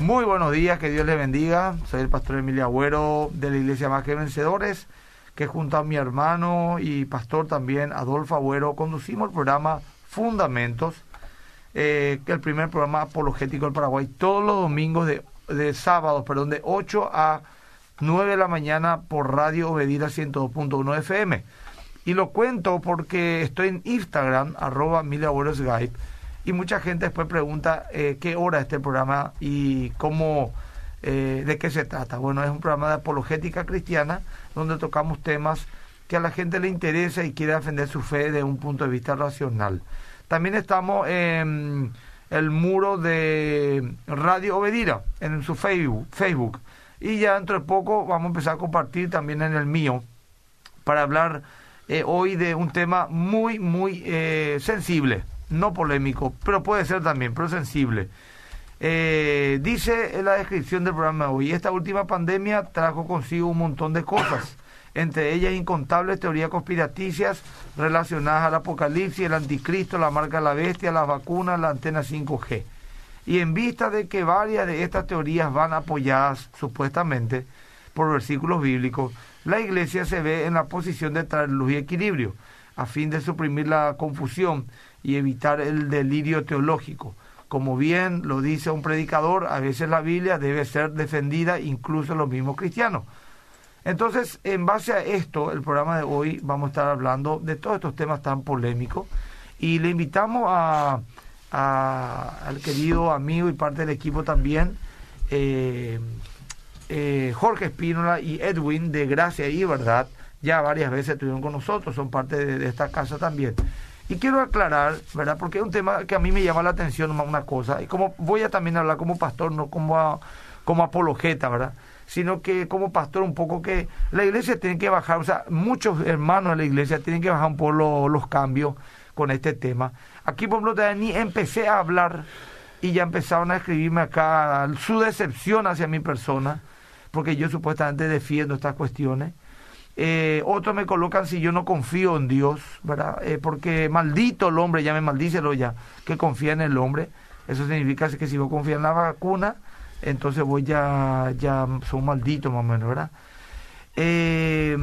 Muy buenos días, que Dios les bendiga. Soy el pastor Emilio Agüero de la Iglesia Más que Vencedores, que junto a mi hermano y pastor también, Adolfo Agüero, conducimos el programa Fundamentos, eh, el primer programa apologético del Paraguay, todos los domingos de, de sábados, perdón, de 8 a 9 de la mañana por Radio Obedira 102.1 FM. Y lo cuento porque estoy en Instagram, arroba Skype, y mucha gente después pregunta eh, qué hora es este programa y cómo, eh, de qué se trata. Bueno, es un programa de apologética cristiana donde tocamos temas que a la gente le interesa y quiere defender su fe de un punto de vista racional. También estamos en el muro de Radio Obedira, en su Facebook. Y ya dentro de poco vamos a empezar a compartir también en el mío para hablar eh, hoy de un tema muy, muy sensible no polémico, pero puede ser también, pero sensible. Eh, dice en la descripción del programa hoy, esta última pandemia trajo consigo un montón de cosas, entre ellas incontables teorías conspiraticias relacionadas al apocalipsis, el anticristo, la marca de la bestia, las vacunas, la antena 5G. Y en vista de que varias de estas teorías van apoyadas supuestamente por versículos bíblicos, la iglesia se ve en la posición de traer luz y equilibrio, a fin de suprimir la confusión y evitar el delirio teológico. Como bien lo dice un predicador, a veces la Biblia debe ser defendida incluso los mismos cristianos. Entonces, en base a esto, el programa de hoy vamos a estar hablando de todos estos temas tan polémicos y le invitamos a, al querido amigo y parte del equipo también, eh, eh, Jorge Espínola y Edwin de Gracia y Verdad, ya varias veces estuvieron con nosotros, son parte de esta casa también. Y quiero aclarar, ¿verdad? Porque es un tema que a mí me llama la atención una cosa. Y como voy a también hablar como pastor, no como, como apologeta, ¿verdad? Sino que como pastor un poco que la iglesia tiene que bajar, o sea, muchos hermanos de la iglesia tienen que bajar un poco los cambios con este tema. Aquí, por ejemplo, ni empecé a hablar y ya empezaron a escribirme acá su decepción hacia mi persona, porque yo supuestamente defiendo estas cuestiones. Eh, otros me colocan si yo no confío en Dios, ¿verdad? Eh, porque maldito el hombre, ya me maldícelo ya, que confía en el hombre. Eso significa que si vos confías en la vacuna, entonces voy ya, ya son malditos más o menos, ¿verdad? Eh,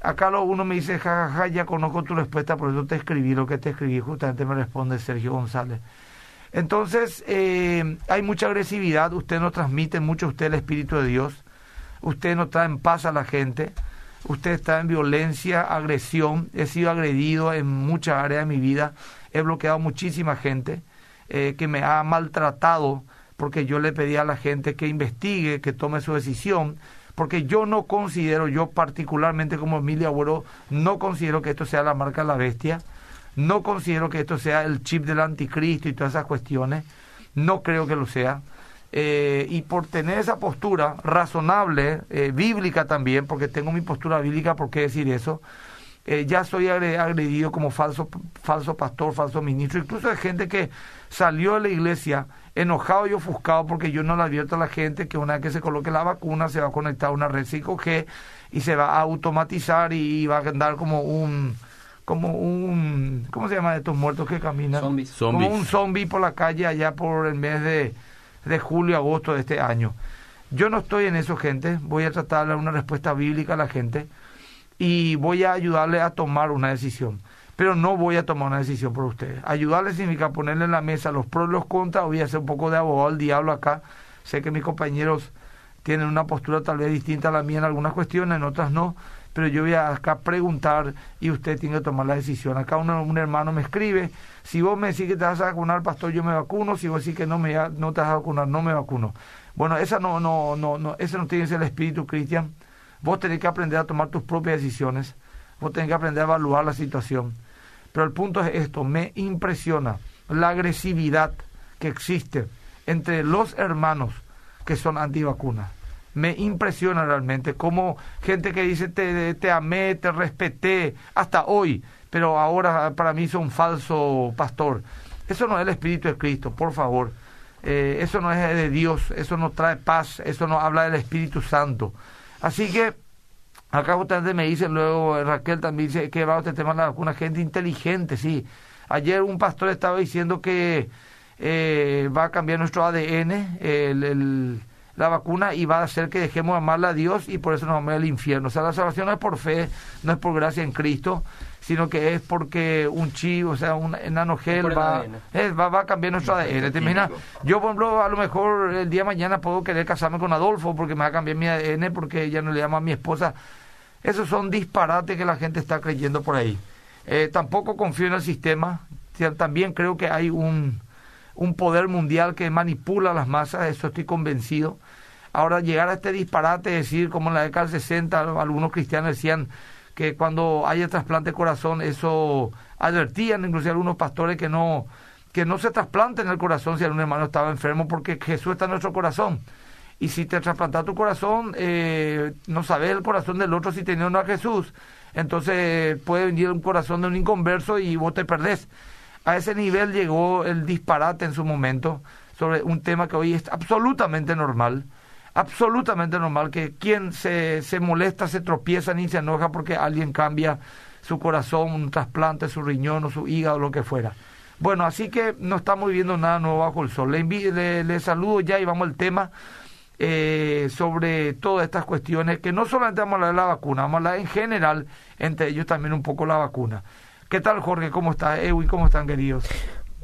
acá uno me dice, jajaja, ya conozco tu respuesta, por eso te escribí lo que te escribí, justamente me responde Sergio González. Entonces, hay mucha agresividad, usted no transmite mucho usted el Espíritu de Dios, usted no trae en paz a la gente, usted está en violencia, agresión, he sido agredido en muchas áreas de mi vida, he bloqueado muchísima gente eh, que me ha maltratado porque yo le pedí a la gente que investigue, que tome su decisión, porque yo no considero, yo particularmente como Emilia Abuelo, no considero que esto sea la marca de la bestia, no considero que esto sea el chip del anticristo y todas esas cuestiones, no creo que lo sea. Eh, y por tener esa postura razonable, eh, bíblica también, porque tengo mi postura bíblica, ¿por qué decir eso? Eh, ya soy agredido como falso, falso pastor, falso ministro, incluso hay gente que salió de la iglesia enojado y ofuscado porque yo no le advierto a la gente que una vez que se coloque la vacuna se va a conectar a una red 5G y se va a automatizar y va a andar como un como un ¿cómo se llama estos muertos que caminan? Como un zombie por la calle allá por el mes de de julio, agosto de este año. Yo no estoy en eso, gente. Voy a tratar de dar una respuesta bíblica a la gente y voy a ayudarle a tomar una decisión. Pero no voy a tomar una decisión por ustedes. Ayudarle significa ponerle en la mesa los pros y los contras. Voy a hacer un poco de abogado al diablo acá. Sé que mis compañeros tienen una postura tal vez distinta a la mía en algunas cuestiones, en otras no pero yo voy a acá preguntar y usted tiene que tomar la decisión. Acá un hermano me escribe, si vos me decís que te vas a vacunar, pastor, yo me vacuno, si vos decís que no, me, no te vas a vacunar, no me vacuno. Bueno, esa no, no, no, no, ese no tiene que ser el espíritu cristian. Vos tenés que aprender a tomar tus propias decisiones, vos tenés que aprender a evaluar la situación. Pero el punto es esto, me impresiona la agresividad que existe entre los hermanos que son antivacunas me impresiona realmente como gente que dice te, te amé, te respeté hasta hoy, pero ahora para mí es un falso pastor. Eso no es el Espíritu de Cristo, por favor. Eh, eso no es de Dios, eso no trae paz, eso no habla del Espíritu Santo. Así que acá justamente me dice luego Raquel también dice que va este tema de gente inteligente, sí. Ayer un pastor estaba diciendo que eh, va a cambiar nuestro ADN, el, la vacuna, y va a hacer que dejemos de amarle a Dios y por eso nos vamos al infierno. O sea, la salvación no es por fe, no es por gracia en Cristo, sino que es porque un chivo, o sea, un nanogel va, va, va, a cambiar nuestro ADN. ¿Te imaginas? Yo, por ejemplo, a lo mejor el día de mañana puedo querer casarme con Adolfo porque me va a cambiar mi ADN porque ya no le llamo a mi esposa. Esos son disparates que la gente está creyendo por ahí. Eh, tampoco confío en el sistema. También creo que hay un, un poder mundial que manipula las masas, eso estoy convencido. Ahora, llegar a este disparate, decir, como en la década del 60, algunos cristianos decían que cuando haya trasplante de corazón, eso advertían, inclusive algunos pastores, que no, que no se en el corazón si algún hermano estaba enfermo, porque Jesús está en nuestro corazón. Y si te trasplantas tu corazón, eh, no sabes el corazón del otro si tenía o no a Jesús. Entonces puede venir un corazón de un inconverso y vos te perdés. A ese nivel llegó el disparate en su momento sobre un tema que hoy es absolutamente normal, absolutamente normal, que quien se, se molesta, se tropieza ni se enoja porque alguien cambia su corazón, un trasplante, su riñón o su hígado, lo que fuera. Bueno, así que no estamos viviendo nada nuevo bajo el sol. Le, le, le saludo ya y vamos al tema eh, sobre todas estas cuestiones, que no solamente vamos a hablar de la vacuna, vamos a hablar en general, entre ellos también un poco la vacuna. ¿Qué tal, Jorge? ¿Cómo está? Ewi, ¿cómo están, queridos?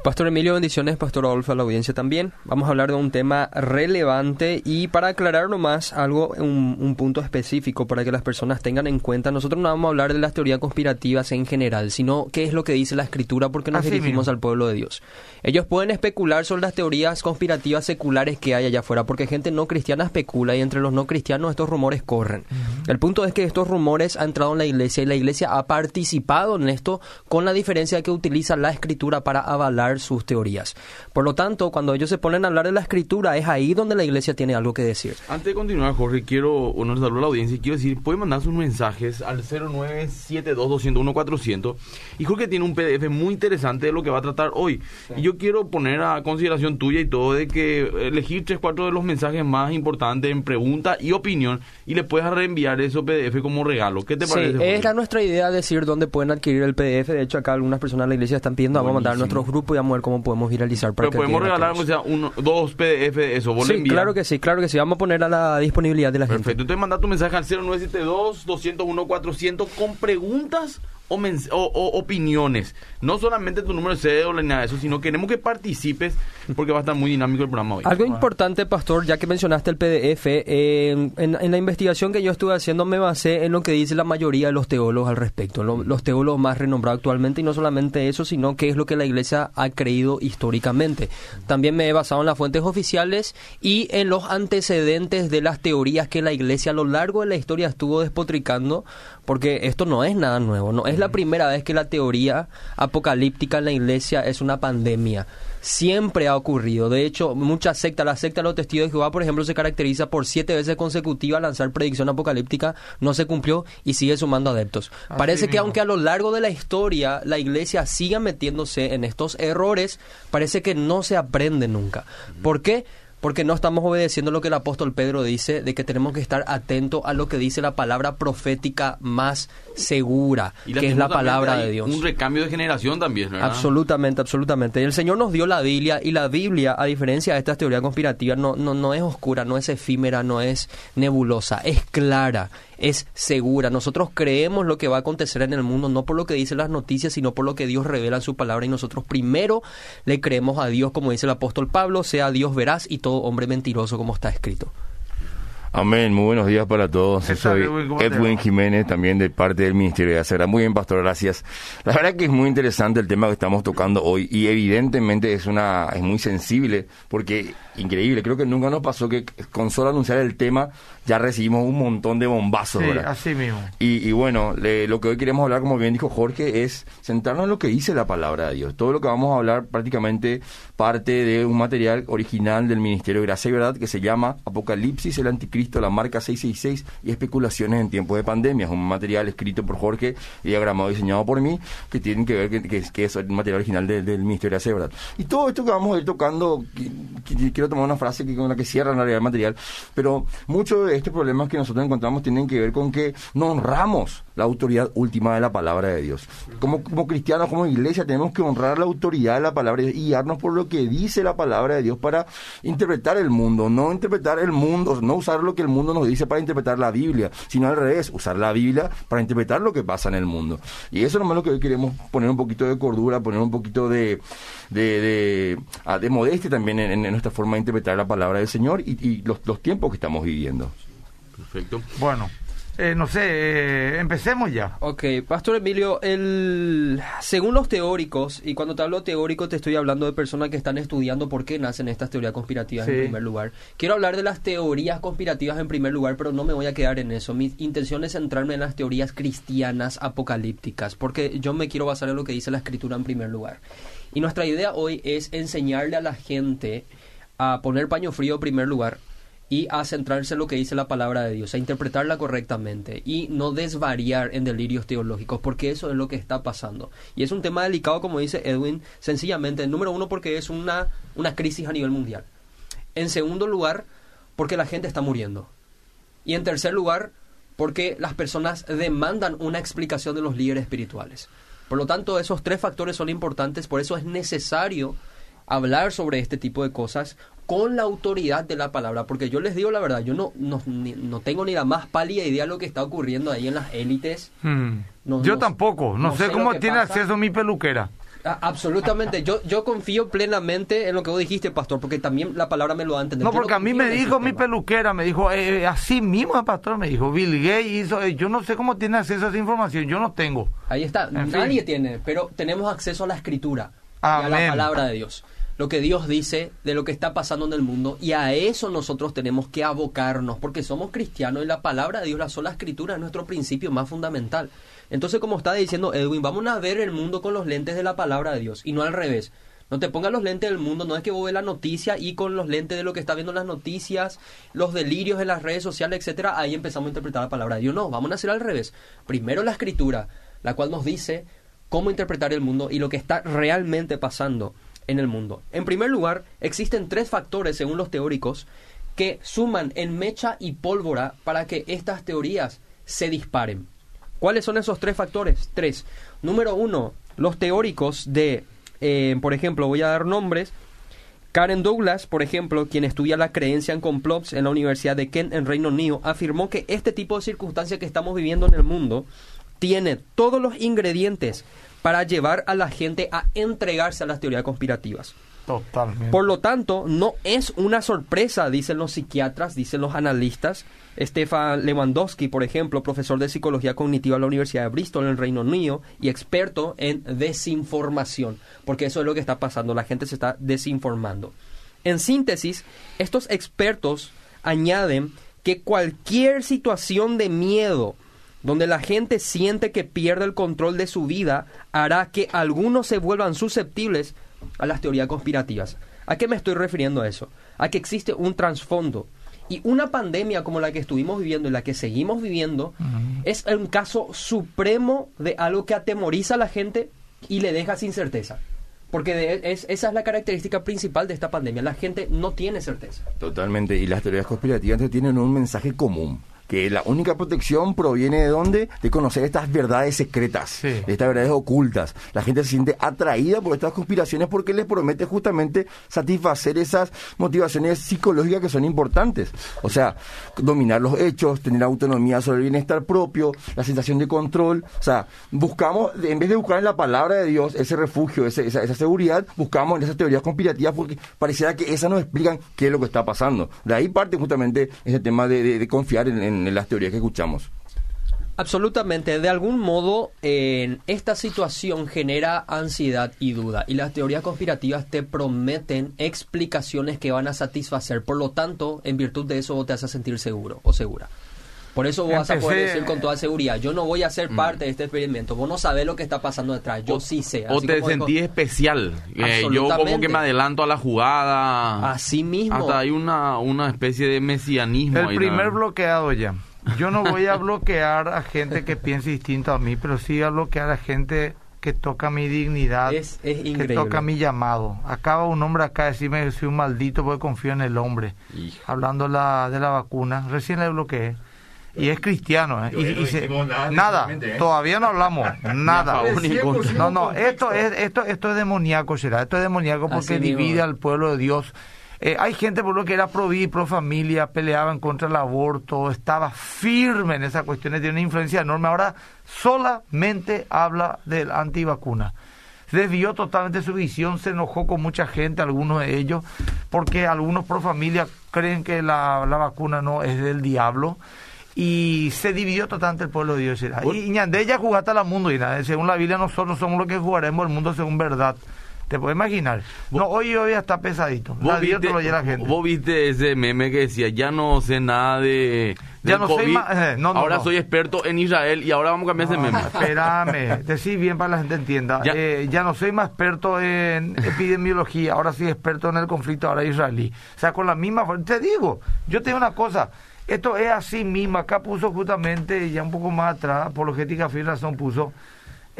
Pastor Emilio, bendiciones, Pastor Adolfo, a la audiencia también. Vamos a hablar de un tema relevante y para aclararlo más, algo, un, un, punto específico para que las personas tengan en cuenta. Nosotros no vamos a hablar de las teorías conspirativas en general, sino qué es lo que dice la Escritura porque nos dirigimos al pueblo de Dios. Ellos pueden especular sobre las teorías conspirativas seculares que hay allá afuera, porque gente no cristiana especula y entre los no cristianos estos rumores corren. El punto es que estos rumores han entrado en la iglesia y la iglesia ha participado en esto con la diferencia de que utiliza la Escritura para avalar sus teorías. Por lo tanto, cuando ellos se ponen a hablar de la escritura, es ahí donde la iglesia tiene algo que decir. Antes de continuar, Jorge, quiero, un saludo a la audiencia y quiero decir, pueden mandar sus mensajes al 0972-201-400 y Jorge tiene un PDF muy interesante de lo que va a tratar hoy. Y yo quiero poner a consideración tuya y todo de que elegir tres, cuatro de los mensajes más importantes en pregunta y opinión y le puedes reenviar ese PDF como regalo. ¿Qué te parece? Sí, era nuestra idea decir dónde pueden adquirir el PDF. De hecho, acá algunas personas de la iglesia están pidiendo, vamos a mandar a nuestro grupo y vamos a ver cómo podemos viralizar. Pero podemos regalar sea, uno, dos PDF de eso. ¿Vos sí, claro que sí, claro que sí. Vamos a poner a la disponibilidad de la gente. Perfecto. Entonces manda tu mensaje al 0972 201 400 con preguntas o, opiniones. No solamente tu número de cédula ni nada de eso, sino queremos que participes porque va a estar muy dinámico el programa hoy. Algo importante, Pastor, ya que mencionaste el PDF, en, la investigación que yo estuve haciendo me basé en lo que dice la mayoría de los teólogos al respecto, los teólogos más renombrados actualmente, y no solamente eso, sino qué es lo que la Iglesia ha creído históricamente. También me he basado en las fuentes oficiales y en los antecedentes de las teorías que la Iglesia a lo largo de la historia estuvo despotricando, porque esto no es nada nuevo, no es la primera vez que la teoría apocalíptica en la iglesia es una pandemia. Siempre ha ocurrido. De hecho, muchas sectas, la secta de los testigos de Jehová, por ejemplo, se caracteriza por siete veces consecutivas lanzar predicción apocalíptica, no se cumplió y sigue sumando adeptos. Parece que aunque a lo largo de la historia la iglesia siga metiéndose en estos errores, parece que no se aprende nunca. ¿Por qué? Porque no estamos obedeciendo lo que el apóstol Pedro dice, de que tenemos que estar atentos a lo que dice la palabra profética más segura, que es la palabra de Dios. Un recambio de generación también, ¿verdad? Absolutamente, absolutamente. El Señor nos dio la Biblia y la Biblia, a diferencia de estas teorías conspirativas, no, no, no es oscura, no es efímera, no es nebulosa, es clara, es segura. Nosotros creemos lo que va a acontecer en el mundo, no por lo que dicen las noticias, sino por lo que Dios revela en su palabra. Y nosotros primero le creemos a Dios, como dice el apóstol Pablo, sea Dios veraz y todo hombre mentiroso, como está escrito. Amén, muy buenos días para todos. soy Edwin Jiménez, también de parte del Ministerio de Acera. Muy bien, pastor, gracias. La verdad que es muy interesante el tema que estamos tocando hoy y evidentemente es una es muy sensible porque increíble, creo que nunca nos pasó que con solo anunciar el tema ya recibimos un montón de bombazos. Sí, así mismo. Y, bueno, lo que hoy queremos hablar, como bien dijo Jorge, es centrarnos en lo que dice la palabra de Dios. Todo lo que vamos a hablar prácticamente parte de un material original del Ministerio de Gracia y Verdad que se llama Apocalipsis, el Anticristo Cristo, la marca 666 y especulaciones en tiempos de pandemia. Es un material escrito por Jorge y diagramado y diseñado por mí que tienen que ver que, que, es el material original del Ministerio de Seguridad. Y todo esto que vamos a ir tocando, quiero tomar una frase que, con la que cierra la realidad material, pero muchos de estos problemas que nosotros encontramos tienen que ver con que no honramos la autoridad última de la palabra de Dios. Como, como cristianos, como iglesia, tenemos que honrar la autoridad de la palabra de Dios y guiarnos por lo que dice la palabra de Dios para interpretar el mundo, no interpretar el mundo, no usar lo que el mundo nos dice para interpretar la Biblia, sino al revés, usar la Biblia para interpretar lo que pasa en el mundo. Y eso es lo que hoy queremos poner un poquito de cordura, poner un poquito de, de, de, ah, modestia también en, nuestra forma de interpretar la palabra del Señor y, y los, los tiempos que estamos viviendo. Perfecto. Bueno, eh, no sé, eh, empecemos ya. Ok, Pastor Emilio, el, según los teóricos, y cuando te hablo teórico te estoy hablando de personas que están estudiando por qué nacen estas teorías conspirativas en primer lugar. Quiero hablar de las teorías conspirativas en primer lugar, pero no me voy a quedar en eso. Mi intención es centrarme en las teorías cristianas apocalípticas, porque yo me quiero basar en lo que dice la escritura en primer lugar. Y nuestra idea hoy es enseñarle a la gente a poner paño frío en primer lugar, y a centrarse en lo que dice la palabra de Dios, a interpretarla correctamente y no desvariar en delirios teológicos, porque eso es lo que está pasando. Y es un tema delicado, como dice Edwin, sencillamente, número uno, porque es una, una crisis a nivel mundial. En segundo lugar, porque la gente está muriendo. Y en tercer lugar, porque las personas demandan una explicación de los líderes espirituales. Por lo tanto, esos tres factores son importantes, por eso es necesario hablar sobre este tipo de cosas con la autoridad de la palabra, porque yo les digo la verdad, yo no, no, no tengo ni la más pálida idea de lo que está ocurriendo ahí en las élites. Hmm. yo tampoco, no, sé, cómo tiene acceso mi peluquera. Ah, absolutamente, yo, yo confío plenamente en lo que vos dijiste, pastor, porque también la palabra me lo da a entender. No, porque a mí me dijo mi peluquera, me dijo, eh, eh, así mismo, pastor, me dijo, Bill Gates hizo, eh, yo no sé cómo tiene acceso a esa información, yo no tengo. Ahí está, nadie tiene, pero tenemos acceso a la escritura y a la palabra de Dios lo que Dios dice de lo que está pasando en el mundo y a eso nosotros tenemos que abocarnos porque somos cristianos y la palabra de Dios, la sola escritura es nuestro principio más fundamental. Entonces, como está diciendo Edwin, vamos a ver el mundo con los lentes de la palabra de Dios y no al revés. No te pongas los lentes del mundo, no es que vos ves la noticia y con los lentes de lo que está viendo las noticias, los delirios en las redes sociales, etcétera, ahí empezamos a interpretar la palabra de Dios. No, vamos a hacer al revés. Primero la escritura, la cual nos dice cómo interpretar el mundo y lo que está realmente pasando en el mundo. En primer lugar, existen tres factores, según los teóricos, que suman en mecha y pólvora para que estas teorías se disparen. ¿Cuáles son esos tres factores? Tres. Número uno, los teóricos de, eh, por ejemplo, voy a dar nombres. Karen Douglas, por ejemplo, quien estudia la creencia en complots en la Universidad de Kent en Reino Unido, afirmó que este tipo de circunstancias que estamos viviendo en el mundo tiene todos los ingredientes para llevar a la gente a entregarse a las teorías conspirativas. Totalmente. Por lo tanto, no es una sorpresa, dicen los psiquiatras, dicen los analistas. Stefan Lewandowski, por ejemplo, profesor de psicología cognitiva en la Universidad de Bristol en el Reino Unido y experto en desinformación, porque eso es lo que está pasando, la gente se está desinformando. En síntesis, estos expertos añaden que cualquier situación de miedo, donde la gente siente que pierde el control de su vida, hará que algunos se vuelvan susceptibles a las teorías conspirativas. ¿A qué me estoy refiriendo a eso? A que existe un trasfondo. Y una pandemia como la que estuvimos viviendo y la que seguimos viviendo es un caso supremo de algo que atemoriza a la gente y le deja sin certeza. Porque esa es la característica principal de esta pandemia. La gente no tiene certeza. Totalmente. Y las teorías conspirativas tienen un mensaje común que la única protección proviene de dónde? De conocer estas verdades secretas, estas verdades ocultas. La gente se siente atraída por estas conspiraciones porque les promete justamente satisfacer esas motivaciones psicológicas que son importantes. O sea, dominar los hechos, tener autonomía sobre el bienestar propio, la sensación de control. O sea, buscamos, en vez de buscar en la palabra de Dios ese refugio, esa, esa, seguridad, buscamos en esas teorías conspirativas porque pareciera que esas nos explican qué es lo que está pasando. De ahí parte justamente ese tema de, confiar en en las teorías que escuchamos. Absolutamente, de algún modo en esta situación genera ansiedad y duda y las teorías conspirativas te prometen explicaciones que van a satisfacer, por lo tanto, en virtud de eso te hace sentir seguro o segura. Por eso vos vas a poder decir con toda seguridad, yo no voy a ser mm. parte de este experimento, vos no sabés lo que está pasando detrás, yo sí sé. o te sentí especial, eh, yo como que me adelanto a la jugada. Así mismo. Hasta hay una, una especie de mesianismo. El primer bloqueado ya. Yo no voy a bloquear a gente que piense distinto a mí, pero sí a bloquear a gente que toca mi dignidad, que toca mi llamado. Acaba un hombre acá decirme que soy un maldito porque confío en el hombre. Hablando la, de la vacuna, recién le bloqueé. Y es cristiano, ¿eh? y, nada, ¿eh? todavía no hablamos, nada. No, no, esto es, esto, esto es demoníaco, será, esto es demoníaco porque divide al pueblo de Dios eh, hay gente por lo que era pro vida, pro familia, peleaban contra el aborto, estaba firme en esas cuestiones, tiene una influencia enorme. Ahora solamente habla del antivacuna. Desvió totalmente su visión, se enojó con mucha gente, algunos de ellos, porque algunos pro familia creen que la, la vacuna no es del diablo y se dividió totalmente el pueblo de Dios. Y, y ella jugaste al mundo, y nada, según la Biblia nosotros somos los que jugaremos el mundo según verdad. ¿Te puedes imaginar? No, hoy hoy está pesadito. ¿Vos viste, lo la gente. Vos viste ese meme que decía, ya no sé nada de... Ya no soy más... Eh, ahora soy experto en Israel y ahora vamos a cambiar ese meme. Espérame, decir bien para que la gente entienda. Ya, eh, ya no soy más experto en epidemiología, ahora soy experto en el conflicto ahora israelí. O sea, con la misma... Te digo, yo te digo una cosa, esto es así mismo. Acá puso justamente, ya un poco más atrás, apologética fin razón puso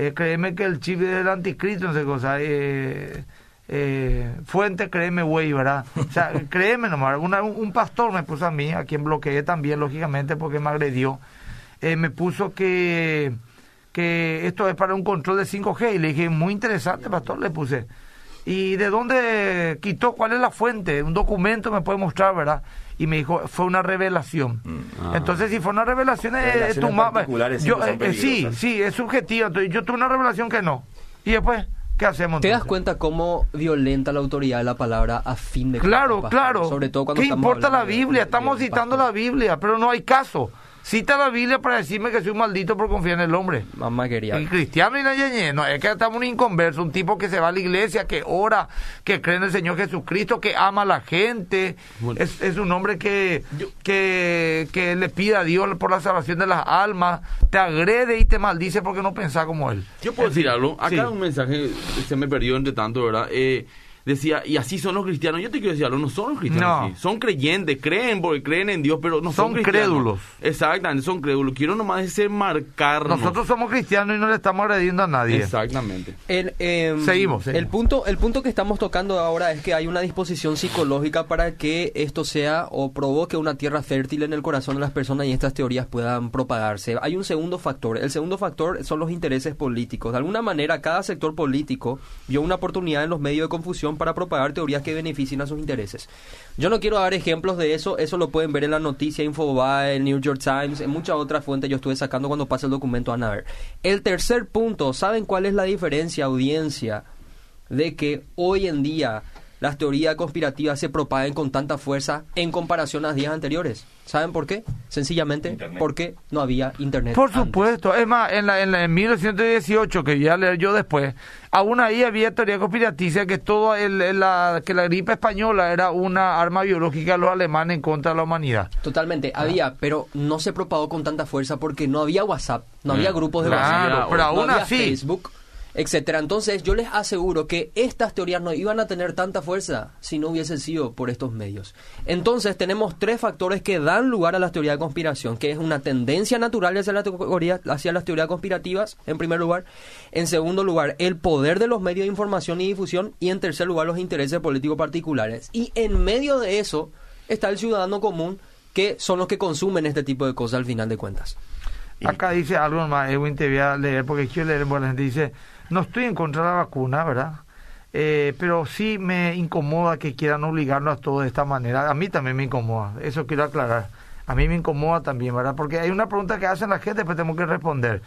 eh, créeme que el chip del anticristo, no sé cosa, eh, eh, fuente, créeme, güey, ¿verdad? O sea, créeme nomás, un pastor me puso a mí, a quien bloqueé también, lógicamente, porque me agredió, eh, me puso que, que esto es para un control de 5G, y le dije, muy interesante, pastor, le puse. ¿Y de dónde quitó? ¿Cuál es la fuente? Un documento me puede mostrar, ¿verdad? y me dijo, fue una revelación. Mm. Ah. Entonces, si fue una revelación, es tu mamá. Yo, eh, eh, sí, sí, es subjetivo. Entonces, yo tuve una revelación que no. Y después, ¿qué hacemos? ¿Te das cuenta cómo violenta la autoridad de la palabra a fin de Claro, claro. Sobre todo cuando ¿Qué importa la Biblia? estamos citando la Biblia, pero no hay caso. Cita la Biblia para decirme que soy un maldito por confiar en el hombre. Mamá quería. El cristiano y nadie no, es que estamos un inconverso, un tipo que se va a la iglesia, que ora, que cree en el Señor Jesucristo, que ama a la gente. Es, es, un hombre que, que, que le pide a Dios por la salvación de las almas, te agrede y te maldice porque no pensás como él. Yo puedo decir algo. Acá un mensaje se me perdió entre tanto, ¿verdad? Eh, decía, y así son los cristianos. Yo te quiero decir algo, no son los cristianos. Son creyentes, creen porque creen en Dios, pero no son, son crédulos. Exactamente, son crédulos. Quiero nomás ese marcarnos. Nosotros somos cristianos y no le estamos agrediendo a nadie. Exactamente. El, em, seguimos, El punto, el punto que estamos tocando ahora es que hay una disposición psicológica para que esto sea o provoque una tierra fértil en el corazón de las personas y estas teorías puedan propagarse. Hay un segundo factor. El segundo factor son los intereses políticos. De alguna manera, cada sector político vio una oportunidad en los medios de confusión para propagar teorías que beneficien a sus intereses. Yo no quiero dar ejemplos de eso, eso lo pueden ver en la noticia Infobae, el New York Times, en muchas otras fuentes yo estuve sacando cuando pasa el documento a ver. El tercer punto, ¿saben cuál es la diferencia, audiencia, de que hoy en día las teorías conspirativas se propaguen con tanta fuerza en comparación a los días anteriores. ¿Saben por qué? Sencillamente porque no había internet. Por supuesto. Es más, en, la, en, 1918, que ya leer yo después, aún ahí había teoría conspirativa que todo el, la, que la gripe española era una arma biológica de los alemanes en contra de la humanidad. Totalmente, había, pero no se propagó con tanta fuerza porque no había WhatsApp, no había mm. grupos de WhatsApp, pero aún no así, Facebook etcétera. Entonces, yo les aseguro que estas teorías no iban a tener tanta fuerza si no hubiesen sido por estos medios. Entonces, tenemos tres factores que dan lugar a las teorías de conspiración, que es una tendencia natural hacia, hacia las teorías conspirativas, en primer lugar. En segundo lugar, el poder de los medios de información y difusión. Y en tercer lugar, los intereses políticos particulares. Y en medio de eso está el ciudadano común, que son los que consumen este tipo de cosas al final de cuentas. Acá dice algo más, Edwin, te voy a leer, porque quiero leer, bueno, dice no estoy en contra de la vacuna, ¿verdad? Eh, pero sí me incomoda que quieran obligarnos a todo de esta manera. A mí también me incomoda, eso quiero aclarar. A mí me incomoda también, ¿verdad? Porque hay una pregunta que hacen la gente, pues tenemos que responder.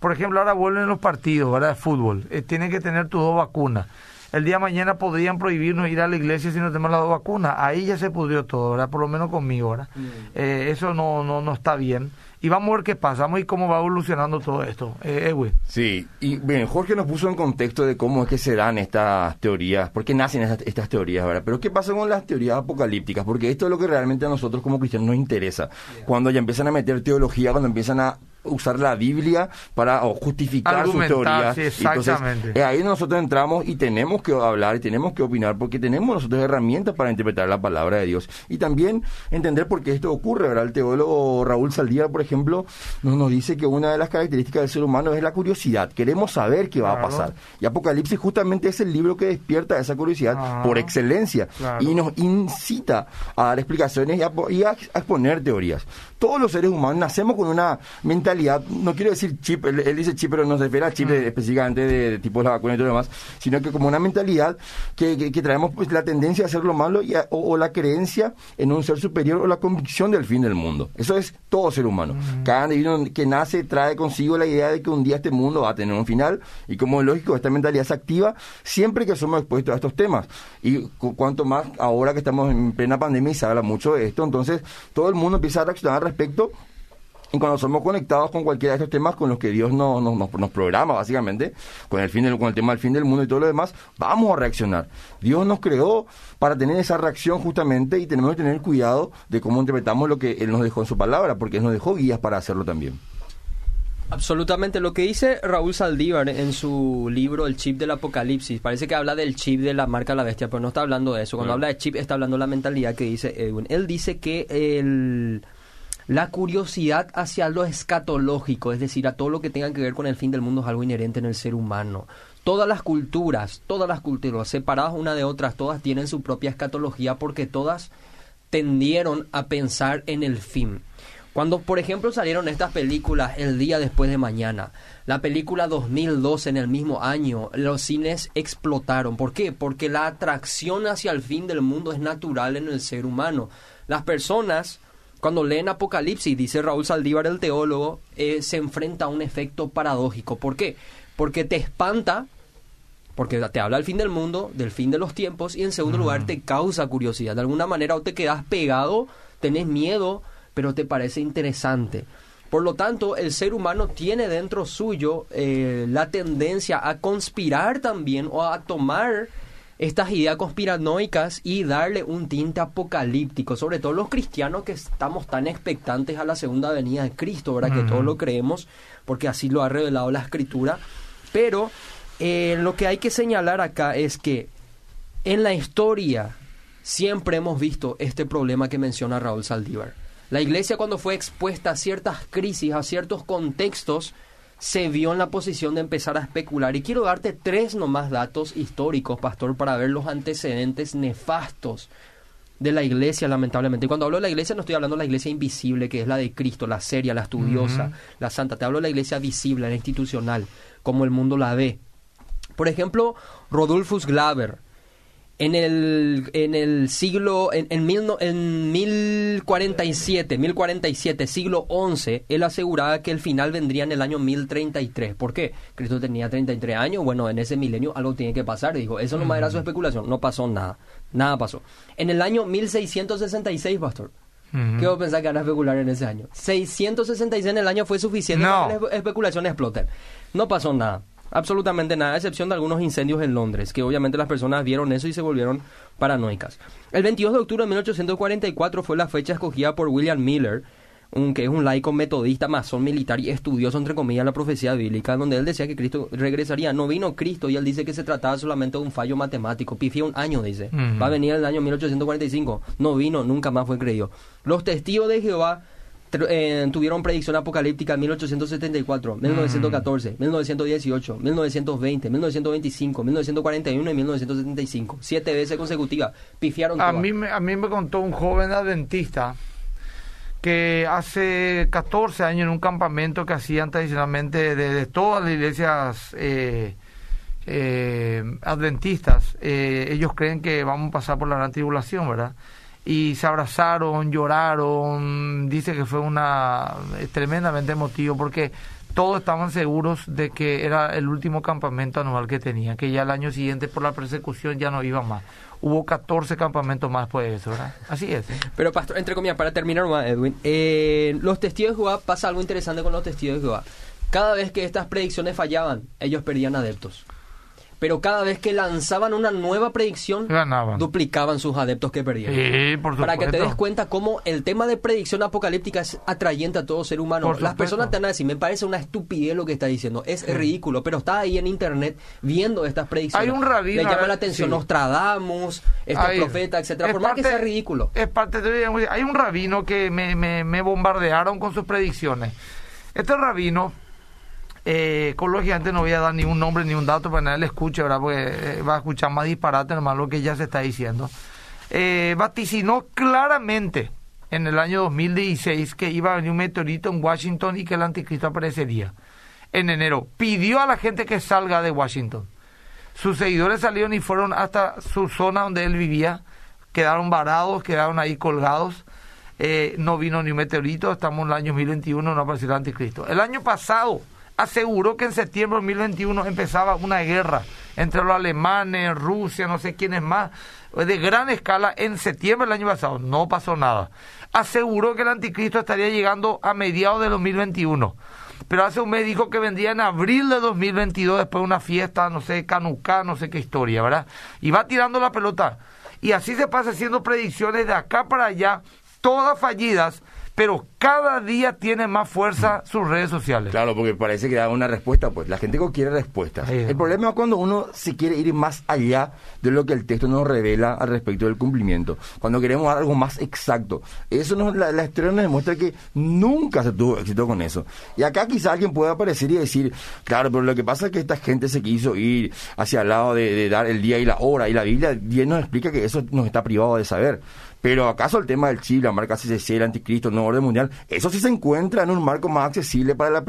Por ejemplo, ahora vuelven los partidos, ¿verdad? De fútbol. Eh, tienen que tener tus dos vacunas. El día de mañana podrían prohibirnos ir a la iglesia si no tenemos las dos vacunas. Ahí ya se pudrió todo, ¿verdad? Por lo menos conmigo, ¿verdad? Mm. Eh, eso no, no, no está bien y vamos a ver qué pasa, vamos a ver cómo va evolucionando todo esto. Eh, Sí, y bien, Jorge nos puso en contexto de cómo es que se dan estas teorías, por qué nacen estas, teorías, ¿verdad? Pero ¿qué pasa con las teorías apocalípticas? Porque esto es lo que realmente a nosotros como cristianos nos interesa. Cuando ya empiezan a meter teología, cuando empiezan a usar la Biblia para justificar sus teorías. exactamente. Entonces, ahí nosotros entramos y tenemos que hablar y tenemos que opinar porque tenemos nosotros herramientas para interpretar la palabra de Dios y también entender por qué esto ocurre. ¿verdad? El teólogo Raúl Saldívar, por ejemplo, nos, nos dice que una de las características del ser humano es la curiosidad. Queremos saber qué va a pasar. Y Apocalipsis justamente es el libro que despierta esa curiosidad por excelencia y nos incita a dar explicaciones y a exponer teorías. Todos los seres humanos nacemos con una mentalidad no quiero decir chip, él, dice chip, pero no se refiere a chip mm. específicamente de, tipo de la vacuna y todo lo demás, sino que como una mentalidad que, que, traemos pues la tendencia a hacer lo malo y o, la creencia en un ser superior o la convicción del fin del mundo. Eso es todo ser humano. Mm. Cada individuo que nace trae consigo la idea de que un día este mundo va a tener un final y como es lógico, esta mentalidad se activa siempre que somos expuestos a estos temas. Y cuanto más ahora que estamos en plena pandemia y se habla mucho de esto, entonces todo el mundo empieza a reaccionar al respecto y cuando somos conectados con cualquiera de estos temas con los que Dios nos, nos, nos programa, básicamente, con el, fin del, con el tema del fin del mundo y todo lo demás, vamos a reaccionar. Dios nos creó para tener esa reacción justamente y tenemos que tener cuidado de cómo interpretamos lo que Él nos dejó en su palabra, porque Él nos dejó guías para hacerlo también. Absolutamente. Lo que dice Raúl Saldívar en su libro El chip del apocalipsis, parece que habla del chip de la marca La Bestia, pero no está hablando de eso. Cuando habla de chip está hablando de la mentalidad que dice Edwin. Él dice que el la curiosidad hacia lo escatológico, es decir, a todo lo que tenga que ver con el fin del mundo es algo inherente en el ser humano. Todas las culturas, todas las culturas, separadas una de otras, todas tienen su propia escatología porque todas tendieron a pensar en el fin. Cuando, por ejemplo, salieron estas películas el día después de mañana, la película 2002 en el mismo año, los cines explotaron. ¿Por qué? Porque la atracción hacia el fin del mundo es natural en el ser humano. Las personas cuando leen Apocalipsis, dice Raúl Saldívar, el teólogo, eh, se enfrenta a un efecto paradójico. ¿Por qué? Porque te espanta, porque te habla del fin del mundo, del fin de los tiempos, y en segundo lugar te causa curiosidad. De alguna manera o te quedas pegado, tenés miedo, pero te parece interesante. Por lo tanto, el ser humano tiene dentro suyo eh, la tendencia a conspirar también o a tomar estas ideas conspiranoicas y darle un tinte apocalíptico, sobre todo los cristianos que estamos tan expectantes a la segunda venida de Cristo, ¿verdad? Que todos lo creemos, porque así lo ha revelado la escritura. Pero eh, lo que hay que señalar acá es que en la historia siempre hemos visto este problema que menciona Raúl Saldívar. La iglesia cuando fue expuesta a ciertas crisis, a ciertos contextos, se vio en la posición de empezar a especular. Y quiero darte tres nomás datos históricos, pastor, para ver los antecedentes nefastos de la iglesia, lamentablemente. Y cuando hablo de la iglesia no estoy hablando de la iglesia invisible, que es la de Cristo, la seria, la estudiosa, la santa. Te hablo de la iglesia visible, la institucional, como el mundo la ve. Por ejemplo, Rodolfus Glaber, en el, en el siglo, en, en, mil, en 1047, 1047, siglo XI, él aseguraba que el final vendría en el año 1033. ¿Por qué? Cristo tenía 33 años, bueno, en ese milenio algo tiene que pasar. Dijo, eso no era su especulación, no pasó nada, nada pasó. En el año 1666, pastor, ¿Qué vos pensás que van a especular en ese año? 666 en el año fue suficiente para que la especulación explote. No pasó nada. Absolutamente nada, a excepción de algunos incendios en Londres, que obviamente las personas vieron eso y se volvieron paranoicas. El 22 de octubre de 1844 fue la fecha escogida por William Miller, un, que es un laico metodista, masón militar y estudioso, entre comillas, la profecía bíblica, donde él decía que Cristo regresaría. No vino Cristo y él dice que se trataba solamente de un fallo matemático. Pifía un año, dice. Va a venir el año 1845. No vino, nunca más fue creído. Los testigos de Jehová eh, tuvieron predicción apocalíptica en 1874, 1914, 1918, 1920, 1925, 1941 y 1975. Siete veces consecutivas. Pifiaron a mí, a mí me contó un joven adventista que hace 14 años en un campamento que hacían tradicionalmente de, todas las iglesias eh, eh, adventistas, ellos creen que vamos a pasar por la gran tribulación, ¿verdad? Y se abrazaron, lloraron, dice que fue una tremendamente emotivo porque todos estaban seguros de que era el último campamento anual que tenía, que ya el año siguiente por la persecución ya no iba más. Hubo 14 campamentos más después de eso, ¿verdad? Así es. Pero, pastor, entre comillas, para terminar, Edwin, eh, los testigos de Jehová, pasa algo interesante con los testigos de Jehová. Cada vez que estas predicciones fallaban, ellos perdían adeptos pero cada vez que lanzaban una nueva predicción, duplicaban sus adeptos que perdían. Sí, Para que te des cuenta cómo el tema de predicción apocalíptica es atrayente a todo ser humano. Las personas te van a decir, me parece una estupidez lo que está diciendo, es ridículo, pero está ahí en internet viendo estas predicciones. Hay un rabino. Le llama la atención Nostradamus, estos profetas, etcétera, por más que sea ridículo. Es parte de, hay un rabino que me, me, me bombardearon con sus predicciones. Este rabino eh, lógicamente no voy a dar ni un nombre ni un dato para que nadie le escuche, ¿verdad? Porque eh, va a escuchar más disparate nomás lo que ya se está diciendo. Eh, vaticinó claramente en el año 2016 que iba a venir un meteorito en Washington y que el anticristo aparecería en enero. Pidió a la gente que salga de Washington. Sus seguidores salieron y fueron hasta su zona donde él vivía. Quedaron varados, quedaron ahí colgados. Eh, no vino ni un meteorito, estamos en el año 2021, no apareció el anticristo. El año pasado, aseguró que en septiembre de 2021 empezaba una guerra entre los alemanes, Rusia, no sé quiénes más, de gran escala en septiembre del año pasado. No pasó nada. Aseguró que el anticristo estaría llegando a mediados de 2021. Pero hace un mes dijo que vendría en abril de 2022 después de una fiesta, no sé, canucá, no sé qué historia, ¿verdad? Y va tirando la pelota. Y así se pasa haciendo predicciones de acá para allá, todas fallidas, pero cada día tiene más fuerza sus redes sociales. Claro, porque parece que da una respuesta, pues la gente quiere respuestas. El problema es cuando uno se quiere ir más allá de lo que el texto nos revela al respecto del cumplimiento, cuando queremos algo más exacto. Eso nos, la, historia nos demuestra que nunca se tuvo éxito con eso. Y acá quizá alguien pueda aparecer y decir, claro, pero lo que pasa es que esta gente se quiso ir hacia el lado de, de dar el día y la hora, y la Biblia bien nos explica que eso nos está privado de saber. Pero acaso el tema del chip, la marca CCC, el anticristo, el nuevo orden mundial, eso sí se encuentra en un marco más accesible para la,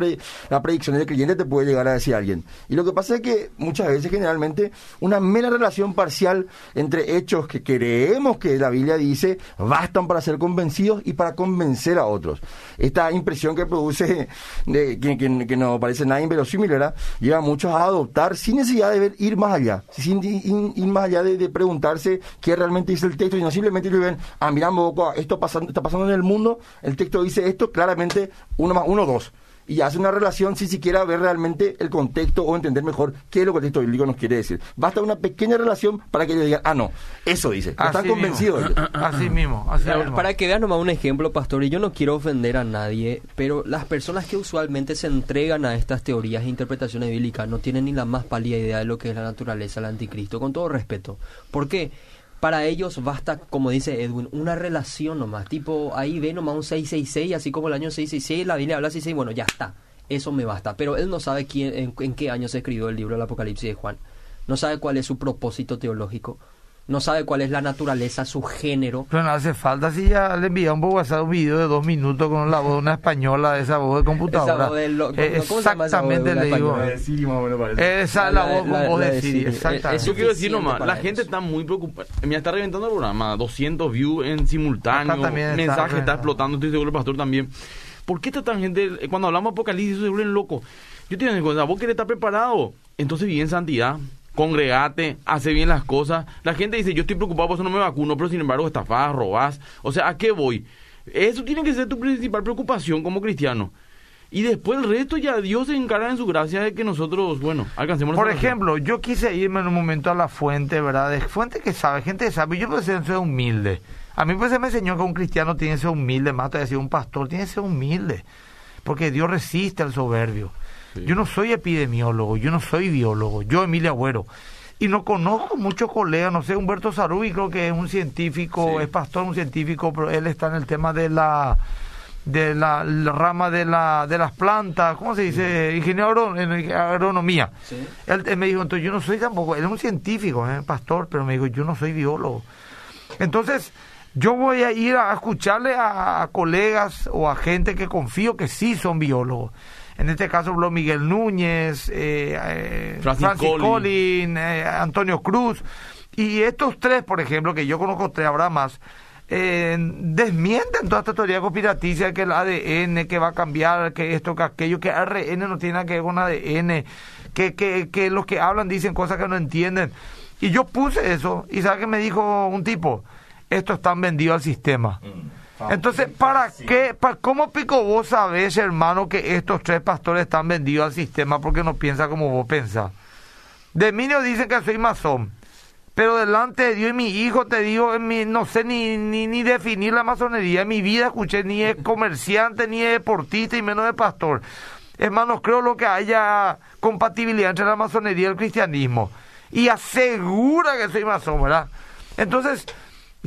la predicción del creyente, te puede llegar a decir alguien. Y lo que pasa es que muchas veces, generalmente, una mera relación parcial entre hechos que creemos que la Biblia dice bastan para ser convencidos y para convencer a otros. Esta impresión que produce, de, que, que, no parece nada inverosímil, ¿verdad? Lleva a muchos a adoptar sin necesidad de ver, ir más allá, sin ir, más allá de, preguntarse qué realmente dice el texto, y no simplemente lo ven ah, miramos, esto pasando, está pasando en el mundo, el texto dice esto, claramente uno más uno, dos. Y hace una relación sin siquiera ver realmente el contexto o entender mejor qué es lo que el texto bíblico nos quiere decir. Basta una pequeña relación para que ellos digan, ah, no, eso dice. Están convencidos. Así mismo, así mismo. Para que vean nomás un ejemplo, pastor, y yo no quiero ofender a nadie, pero las personas que usualmente se entregan a estas teorías e interpretaciones bíblicas no tienen ni la más pálida idea de lo que es la naturaleza del anticristo, con todo respeto. ¿Por qué? Para ellos basta, como dice Edwin, una relación nomás. Tipo, ahí ve nomás un 666, así como el año 666, la Biblia habla 66, bueno, ya está. Eso me basta. Pero él no sabe quién, en, qué año se escribió el libro del Apocalipsis de Juan. No sabe cuál es su propósito teológico no sabe cuál es la naturaleza, su género. Pero no hace falta si ya le envía un WhatsApp un video de dos minutos con la voz de una española, esa voz de computadora. Esa voz de lo, eh, exactamente le digo. Esa es la voz con voz de Siri, exactamente. Yo quiero decir nomás, la gente está muy preocupada. Me está reventando el programa, 200 views en simultáneo, mensaje está, explotando, estoy seguro el pastor también. ¿Por qué está tan gente, cuando hablamos de apocalipsis, se vuelven locos? Yo tengo en cuenta, vos querés estar preparado, entonces vive en santidad congregate, hace bien las cosas. La gente dice, yo estoy preocupado por eso no me vacuno, pero sin embargo estafás, robás. O sea, ¿a qué voy? Eso tiene que ser tu principal preocupación como cristiano. Y después el resto ya Dios se encarga en su gracia de que nosotros, bueno, alcancemos Por ejemplo, yo quise irme en un momento a la fuente, ¿verdad? De fuente que sabe, gente que sabe. Yo pues ser humilde. A mí pues se me enseñó que un cristiano tiene que ser humilde, más te decía un pastor tiene que ser humilde. Porque Dios resiste al soberbio. Yo no soy epidemiólogo, yo no soy biólogo, yo Emilia Agüero. Y no conozco muchos colegas, no sé, Humberto Sarubi creo que es un científico, es pastor, un científico, pero él está en el tema de la de la, rama de la de las plantas, ¿cómo se dice? Ingeniero en agronomía. Él, me dijo, entonces yo no soy tampoco, él es un científico, ¿eh? pastor, pero me dijo, yo no soy biólogo. Entonces, yo voy a ir a escucharle a colegas o a gente que confío que sí son biólogos en este caso habló Miguel Núñez, eh, eh Francis, Collin, eh, Antonio Cruz, y estos tres, por ejemplo, que yo conozco tres, habrá más, eh, desmienten toda esta teoría conspiraticia que el ADN, que va a cambiar, que esto, que aquello, que ARN no tiene nada que ver con ADN, que, que, que los que hablan dicen cosas que no entienden. Y yo puse eso, y ¿sabe qué me dijo un tipo? Esto están vendidos al sistema. Mm. Entonces, ¿para qué? Para, ¿Cómo pico vos sabés, hermano, que estos tres pastores están vendidos al sistema porque no piensa como vos pensás? De mí no dicen que soy masón. Pero delante de Dios y mi hijo te digo, en mi, no sé ni, ni, ni definir la masonería. En mi vida escuché ni es comerciante, ni es deportista y menos de pastor. Hermanos, creo lo que haya compatibilidad entre la masonería y el cristianismo. Y asegura que soy masón, ¿verdad? Entonces,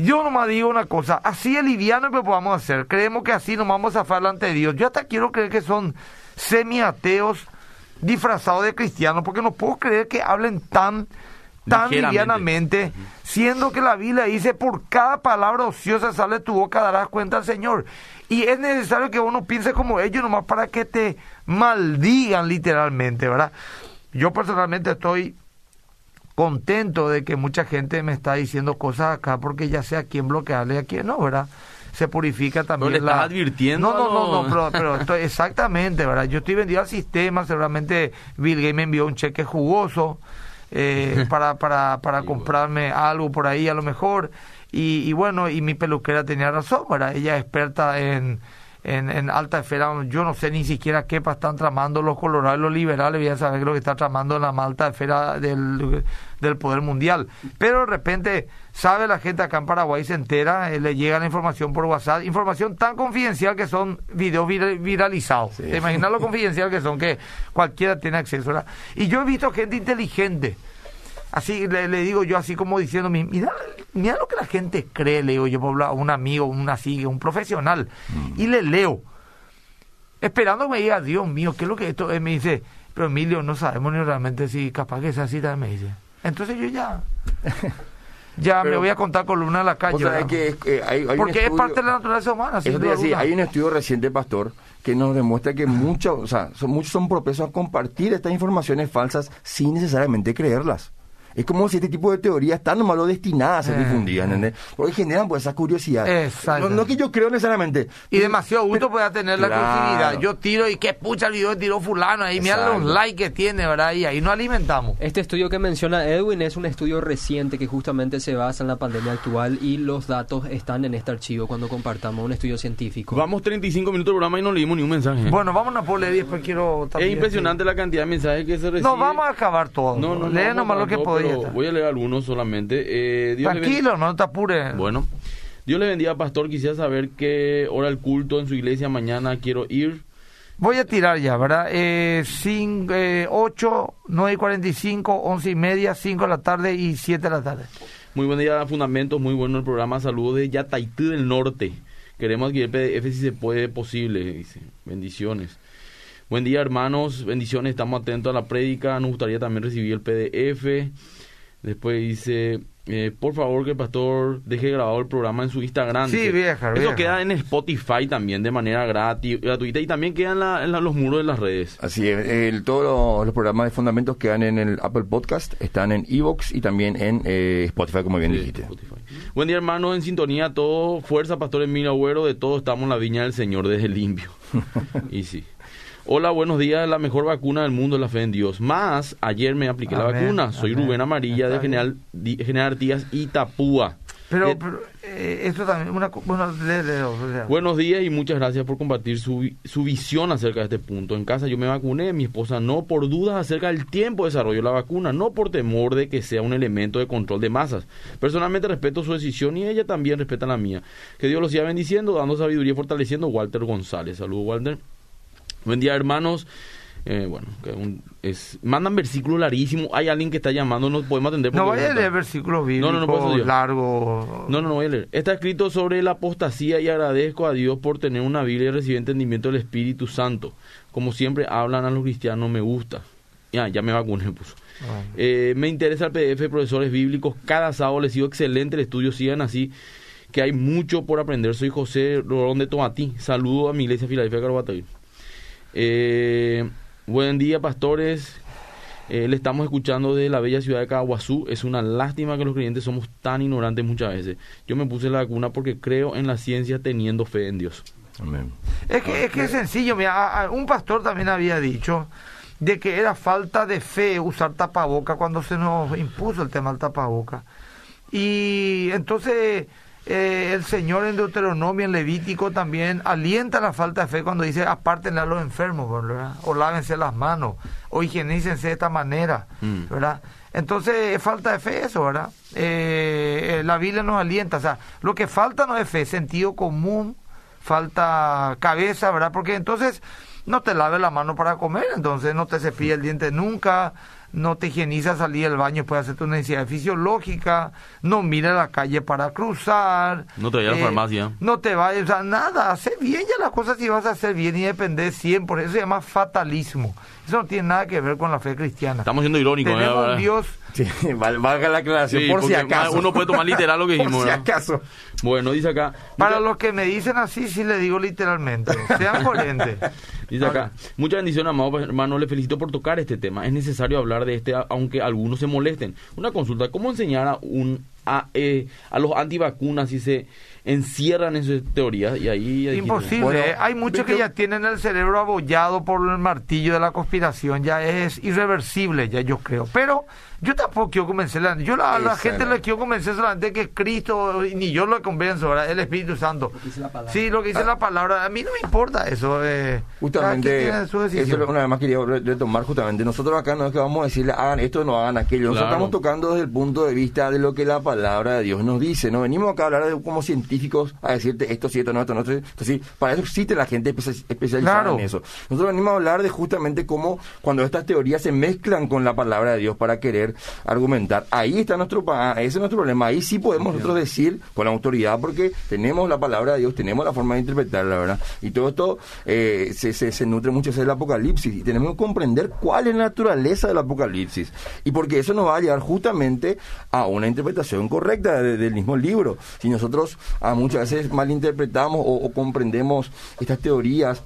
yo nomás digo una cosa, así es liviano que podamos hacer. Creemos que así nos vamos a zafar de Dios. Yo hasta quiero creer que son semi-ateos disfrazados de cristianos, porque no puedo creer que hablen tan tan livianamente, siendo que la Biblia dice, por cada palabra ociosa sale tu boca, darás cuenta al Señor. Y es necesario que uno piense como ellos, nomás para que te maldigan literalmente, ¿verdad? Yo personalmente estoy contento de que mucha gente me está diciendo cosas acá, porque ya sé a quién bloquearle y a quién no, ¿verdad? se purifica también. ¿No le estás advirtiendo? No, no, no, no, pero, estoy, exactamente, ¿verdad? Yo estoy vendido al sistema, seguramente Bill Gates me envió un cheque jugoso, eh, para, para, para comprarme algo por ahí a lo mejor. Y, y bueno, y mi peluquera tenía razón, ¿verdad? Ella es experta en, en, en, alta esfera. Yo no sé ni siquiera qué están tramando los colorados los liberales. Voy a saber lo que está tramando en la alta esfera del, del poder mundial. Pero de repente sabe la gente acá en Paraguay, se entera, eh, le llega la información por WhatsApp, información tan confidencial que son videos viralizados. ¿Te imaginas lo confidencial que son? Que cualquiera tiene acceso. Y yo he visto gente inteligente. Así le, digo yo, así como diciendo, mira, mira lo que la gente cree, le digo yo a un amigo, un así, un profesional, mm. y le leo, esperando que me diga, Dios mío, ¿qué es lo que esto es? Me dice, pero Emilio, no sabemos ni realmente si capaz que es así, me dice. Entonces yo ya... ya me voy a contar columna a la calle. que, hay, Porque es parte de la naturaleza humana. hay un estudio reciente, Pastor, que nos demuestra que muchos, o sea, son, muchos son propensos a compartir estas informaciones falsas sin necesariamente creerlas. Es como si este tipo de teorías están nomás destinadas a ser eh. difundidas, ¿entendés? Porque generan pues esa curiosidad. Exacto. No, que yo creo necesariamente. Y demasiado gusto pueda tener la curiosidad. Yo tiro y qué pucha el video tiró fulano, ahí mira los likes que tiene, ¿verdad? Y ahí no alimentamos. Este estudio que menciona Edwin es un estudio reciente que justamente se basa en la pandemia actual y los datos están en este archivo cuando compartamos un estudio científico. Vamos 35 minutos de programa y no leímos ni un mensaje. Bueno, vamos a por leer y después quiero Es impresionante la cantidad de mensajes que se reciben. No, vamos a acabar todo. No, no, Lee nomás lo que podemos voy a leer algunos solamente. Eh, Tranquilo, no te apures. Bueno, Dios le bendiga, pastor. Quisiera saber qué hora el culto en su iglesia mañana quiero ir. Voy a tirar ya, ¿verdad? Eh, 5, eh, 8, 9 y 45, 11 y media, 5 de la tarde y 7 de la tarde. Muy buen día, Fundamentos. Muy bueno el programa. Saludos de Yataití del Norte. Queremos adquirir PDF si se puede posible, dice. Bendiciones. Buen día, hermanos. Bendiciones. Estamos atentos a la prédica. Nos gustaría también recibir el PDF. Después dice, eh, por favor que el pastor deje grabado el programa en su Instagram. Sí, vieja, Eso queda en Spotify también de manera gratis, gratuita y también quedan en, los muros de las redes. Así es, todos los, programas de fundamentos quedan en el Apple Podcast, están en Evox y también en eh, Spotify, como bien dijiste. Buen día, hermano, en sintonía, todo, fuerza, pastor Emilio Agüero, de todo estamos en la viña del Señor desde limpio. y sí. Hola, buenos días. La mejor vacuna del mundo es la fe en Dios. Más, ayer me apliqué la vacuna. Soy Rubén Amarilla de General, General Díaz Itapúa. Pero, eh, pero eh, esto también, una, bueno, Buenos días y muchas gracias por compartir su, su visión acerca de este punto. En casa yo me vacuné, mi esposa no, por dudas acerca del tiempo de desarrollo de la vacuna, no por temor de que sea un elemento de control de masas. Personalmente respeto su decisión y ella también respeta la mía. Que Dios los siga bendiciendo, dando sabiduría y fortaleciendo. Walter González. Saludos, Walter. Buen día, hermanos. Eh, bueno, es, mandan versículos larguísimos. Hay alguien que está llamando, no podemos atender. No voy a leer versículos bíblicos no, no, no, largo. No, no, no voy a leer. Está escrito sobre la apostasía y agradezco a Dios por tener una Biblia y recibir entendimiento del Espíritu Santo. Como siempre hablan a los cristianos, me gusta. Ya, ya me vacuné, puso. Eh, me interesa el PDF de profesores bíblicos. Cada sábado les sigo excelente el estudio. Sigan así, que hay mucho por aprender. Soy José Rolón de Tomatí. Saludo a mi iglesia Filadelfia Carbatavir. Eh, buen día, pastores. Eh, le estamos escuchando de la bella ciudad de Caguazú. Es una lástima que los creyentes somos tan ignorantes muchas veces. Yo me puse la vacuna porque creo en la ciencia teniendo fe en Dios. Amén. Es que es, que es sencillo. Mira, un pastor también había dicho de que era falta de fe usar tapaboca cuando se nos impuso el tema del tapaboca. Y entonces eh, el Señor en Deuteronomio, en Levítico también alienta la falta de fe cuando dice apártenle a los enfermos, ¿verdad? O lávense las manos, o higienícense de esta manera, mm. ¿verdad? Entonces es falta de fe eso, ¿verdad? Eh, eh, la Biblia nos alienta, o sea, lo que falta no es fe, sentido común, falta cabeza, ¿verdad? Porque entonces no te laves la mano para comer, entonces no te cepillas el diente nunca, no te higienizas salir del baño, puedes hacer tu necesidad fisiológica, no mira la calle para cruzar. No te vayas a la eh, farmacia. No te vayas, o sea, nada, hace bien ya las cosas si vas a hacer bien y depender siempre, eso se llama fatalismo. Eso no tiene nada que ver con la fe cristiana. Estamos siendo irónicos. Tenemos Dios... Sí, valga la aclaración, por si acaso. Uno puede tomar literal lo que dijimos. por si acaso. Bueno, dice acá... Para los que me dicen así, sí le digo literalmente. Sean coherentes. Dice acá, mucha bendición, amado hermano, le felicito por tocar este tema. Es necesario hablar de este, aunque algunos se molesten. Una consulta, ¿cómo enseñar a un a, eh, a los antivacunas y se encierran en sus teorías y ahí... Imposible, hay muchos que ya tienen el cerebro abollado por el martillo de la conspiración, ya es irreversible, ya yo creo. Pero yo tampoco quiero convencerla. Yo a la gente le quiero convencer solamente que Cristo, ni yo lo convenzo, el Espíritu Santo. Sí, lo que dice la palabra. A mí no me importa eso. Eh, justamente, eso es una vez más quería retomar justamente. Nosotros acá no es que vamos a decirle hagan esto, no hagan aquello. Nosotros estamos tocando desde el punto de vista de lo que la palabra de Dios nos dice. No venimos acá a hablar de, como científicos a decirte esto sí, esto no, esto no. Esto, sí. Para eso existe la gente especializada en eso. Nosotros venimos a hablar de justamente cómo cuando estas teorías se mezclan con la palabra de Dios para querer argumentar. Ahí está nuestro, ese es nuestro problema. Ahí sí podemos nosotros decir con la autoridad porque tenemos la palabra de Dios, tenemos la forma de interpretarla, ¿verdad? Y todo esto eh, se, se, nutre mucho del Apocalipsis y tenemos que comprender cuál es la naturaleza del Apocalipsis. Y porque eso nos va a llevar justamente a una interpretación correcta del mismo libro. Si nosotros a muchas veces malinterpretamos o, o comprendemos estas teorías,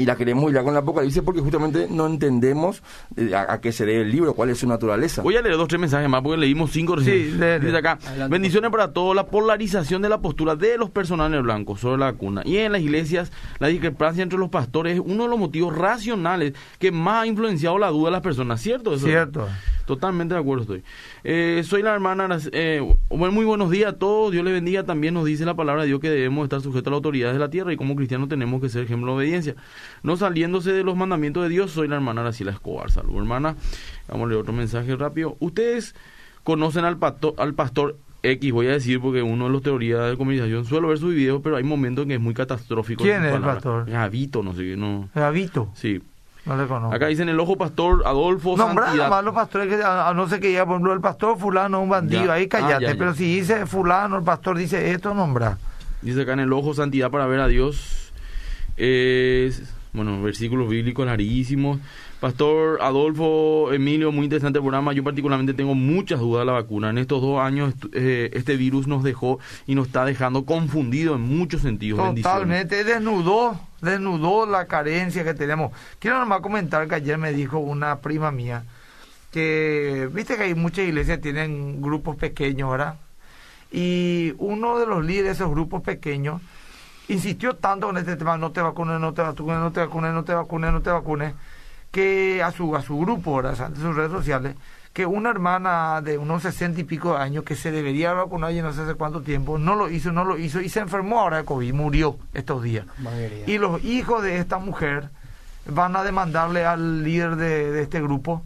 y la queremos ir con la Apocalipsis porque justamente no entendemos eh, a, qué se debe el libro, cuál es su naturaleza. Voy a leer dos tres mensajes más porque leímos cinco sí, Dice acá, bendiciones para todos, la polarización de la postura de los personales blancos sobre la vacuna y en las iglesias la discrepancia entre los pastores es uno de los motivos racionales que más ha influenciado la duda de las personas, ¿cierto? Cierto. Totalmente de acuerdo estoy. Eh, soy la hermana, eh, muy buenos días a todos, Dios le bendiga, también nos dice la palabra de Dios que debemos estar sujetos a las autoridades de la tierra y como cristianos tenemos que ser ejemplo de obediencia. No saliéndose de los mandamientos de Dios, soy la hermana Aracila Escobar. Salud, hermana. Vamos a leer otro mensaje rápido. Ustedes conocen al pastor, al pastor X, voy a decir, porque uno de los teorías de comunicación suelo ver sus videos, pero hay momentos en que es muy catastrófico. ¿Quién es el pastor? Es Avito, no sé qué, no. ¿Es Avito? Sí. No le conozco. Acá dicen el ojo pastor Adolfo Nombra Santidad. los pastores, que, a, no sé qué diga, por ejemplo, el pastor fulano, un bandido, ahí cállate. Ah, pero si dice fulano, el pastor dice esto, nombra. Dice acá en el ojo santidad para ver a Dios. Es bueno, versículos bíblicos larguísimos. Pastor Adolfo Emilio, muy interesante programa. Yo particularmente tengo muchas dudas de la vacuna. En estos dos años eh, este virus nos dejó y nos está dejando confundido en muchos sentidos. Totalmente, desnudó, desnudó la carencia que tenemos. Quiero nomás comentar que ayer me dijo una prima mía que, viste que hay muchas iglesias que tienen grupos pequeños, ¿verdad? Y uno de los líderes de esos grupos pequeños insistió tanto con este tema, no te vacunes, no te vacunes, no te vacunes, no te vacunes, no te vacunes, que a su, a su grupo, ¿verdad? ante sus redes sociales, que una hermana de unos sesenta y pico de años que se debería vacunar y no sé hace cuánto tiempo, no lo hizo, no lo hizo y se enfermó ahora de COVID, murió estos días. Y los hijos de esta mujer van a demandarle al líder de, de este grupo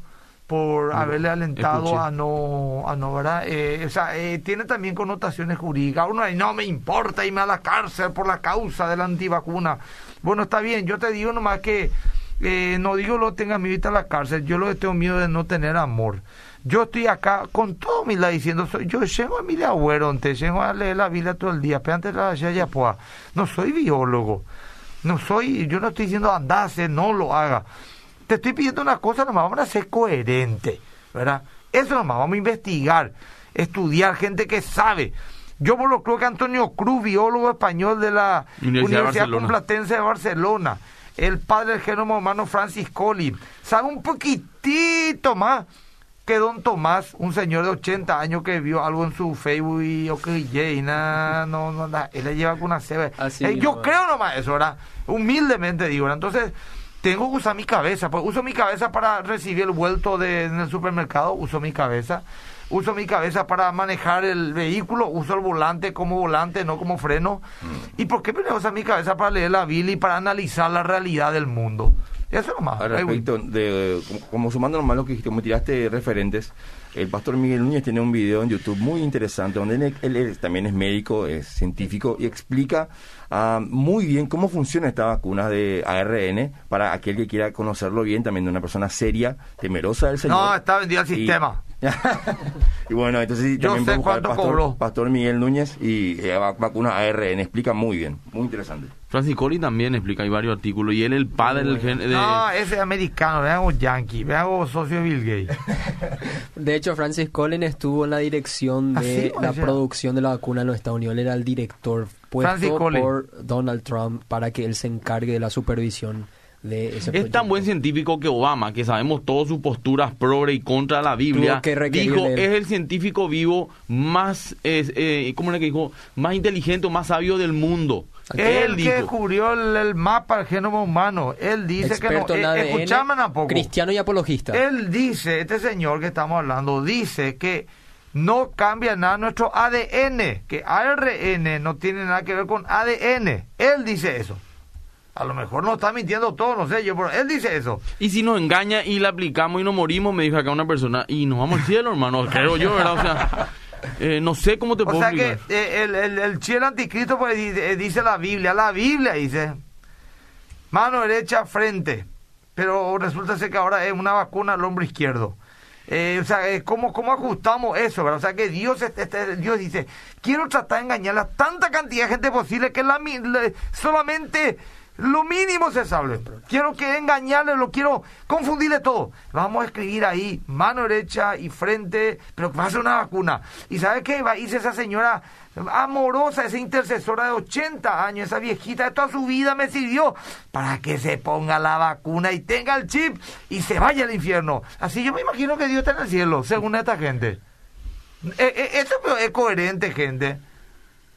por haberle alentado a no, a no, ¿verdad? Eh, o sea, eh, tiene también connotaciones jurídicas. Uno dice, no me importa irme a la cárcel por la causa de la antivacuna. Bueno, está bien, yo te digo nomás que eh, no digo lo tenga miedo a la cárcel, yo lo que tengo miedo de no tener amor. Yo estoy acá con todo humildad diciendo, soy, yo llego a mi abuelo, antes llego a leer la Biblia todo el día, pero antes la ya pues, no soy biólogo, no soy, yo no estoy diciendo andase, no lo haga te estoy pidiendo una cosa nomás, vamos a ser coherentes, ¿verdad? Eso nomás, vamos a investigar, estudiar, gente que sabe. Yo creo que Antonio Cruz, biólogo español de la Universidad, Complutense de Barcelona, el padre del genoma humano Francis Collins. Sabe un poquitito más que don Tomás, un señor de 80 años que vio algo en su Facebook y ok, y no, no, él le lleva con una ceba. Eh, yo creo nomás eso, ¿verdad? Humildemente digo, Entonces, tengo que usar mi cabeza, pues uso mi cabeza para recibir el vuelto de, en el supermercado, uso mi cabeza uso mi cabeza para manejar el vehículo, uso el volante como volante, no como freno. Mm. ¿Y por qué me uso mi cabeza para leer la Biblia y para analizar la realidad del mundo? Eso nomás. Al respecto, de, como, sumando nomás lo que me tiraste referentes, el pastor Miguel Núñez tiene un video en YouTube muy interesante donde él, también es médico, es científico y explica ah, muy bien cómo funciona esta vacuna de ARN para aquel que quiera conocerlo bien, también de una persona seria, temerosa del Señor. No, está vendido al sistema. y bueno, entonces también sé cuánto pastor, cobró. Pastor Miguel Núñez y eh, vacuna ARN, explica muy bien, muy interesante. Francis Collins también explica, hay varios artículos, y él el padre del gen... De... No, ese es americano, veamos yankee, veamos socio de Bill Gates. de hecho, Francis Collins estuvo en la dirección ¿Ah, de la producción de la vacuna en los Estados Unidos, él era el director puesto por Donald Trump para que él se encargue de la supervisión es tan buen científico que Obama, que sabemos todas sus posturas progre y contra la Biblia, dijo, es el científico vivo más, eh, ¿cómo le dijo? Más inteligente, más sabio del mundo. Él que descubrió el, mapa del genoma humano. Él dice que no. Eh, poco. Cristiano y apologista. Él dice, este señor que estamos hablando, dice que no cambia nada nuestro ADN, que ARN no tiene nada que ver con ADN. Él dice eso. A lo mejor no está mintiendo todo, no sé yo, pero él dice eso. Y si nos engaña y le aplicamos y nos morimos, me dijo acá una persona, y nos vamos al cielo, hermano, creo yo, ¿verdad? O sea, eh, no sé cómo te puedo O sea que eh, el, el, el cielo anticristo pues, eh, dice la Biblia, la Biblia dice, mano derecha, frente, pero resulta ser que ahora es una vacuna al hombro izquierdo. o sea, ¿cómo, ¿cómo ajustamos eso? ¿verdad? O sea, que Dios, este, este, Dios dice, quiero tratar de engañar a tanta cantidad de gente posible que la, solamente lo mínimo se sabe. Quiero que engañarle, lo quiero confundirle todo. Vamos a escribir ahí mano derecha y frente, pero va a ser una vacuna. ¿Y sabe qué? Va a esa señora amorosa, esa intercesora de 80 años, esa viejita de toda su vida me sirvió para que se ponga la vacuna y tenga el chip y se vaya al infierno. Así yo me imagino que Dios está en el cielo, según esta gente. Eh, eh, eso es coherente, gente.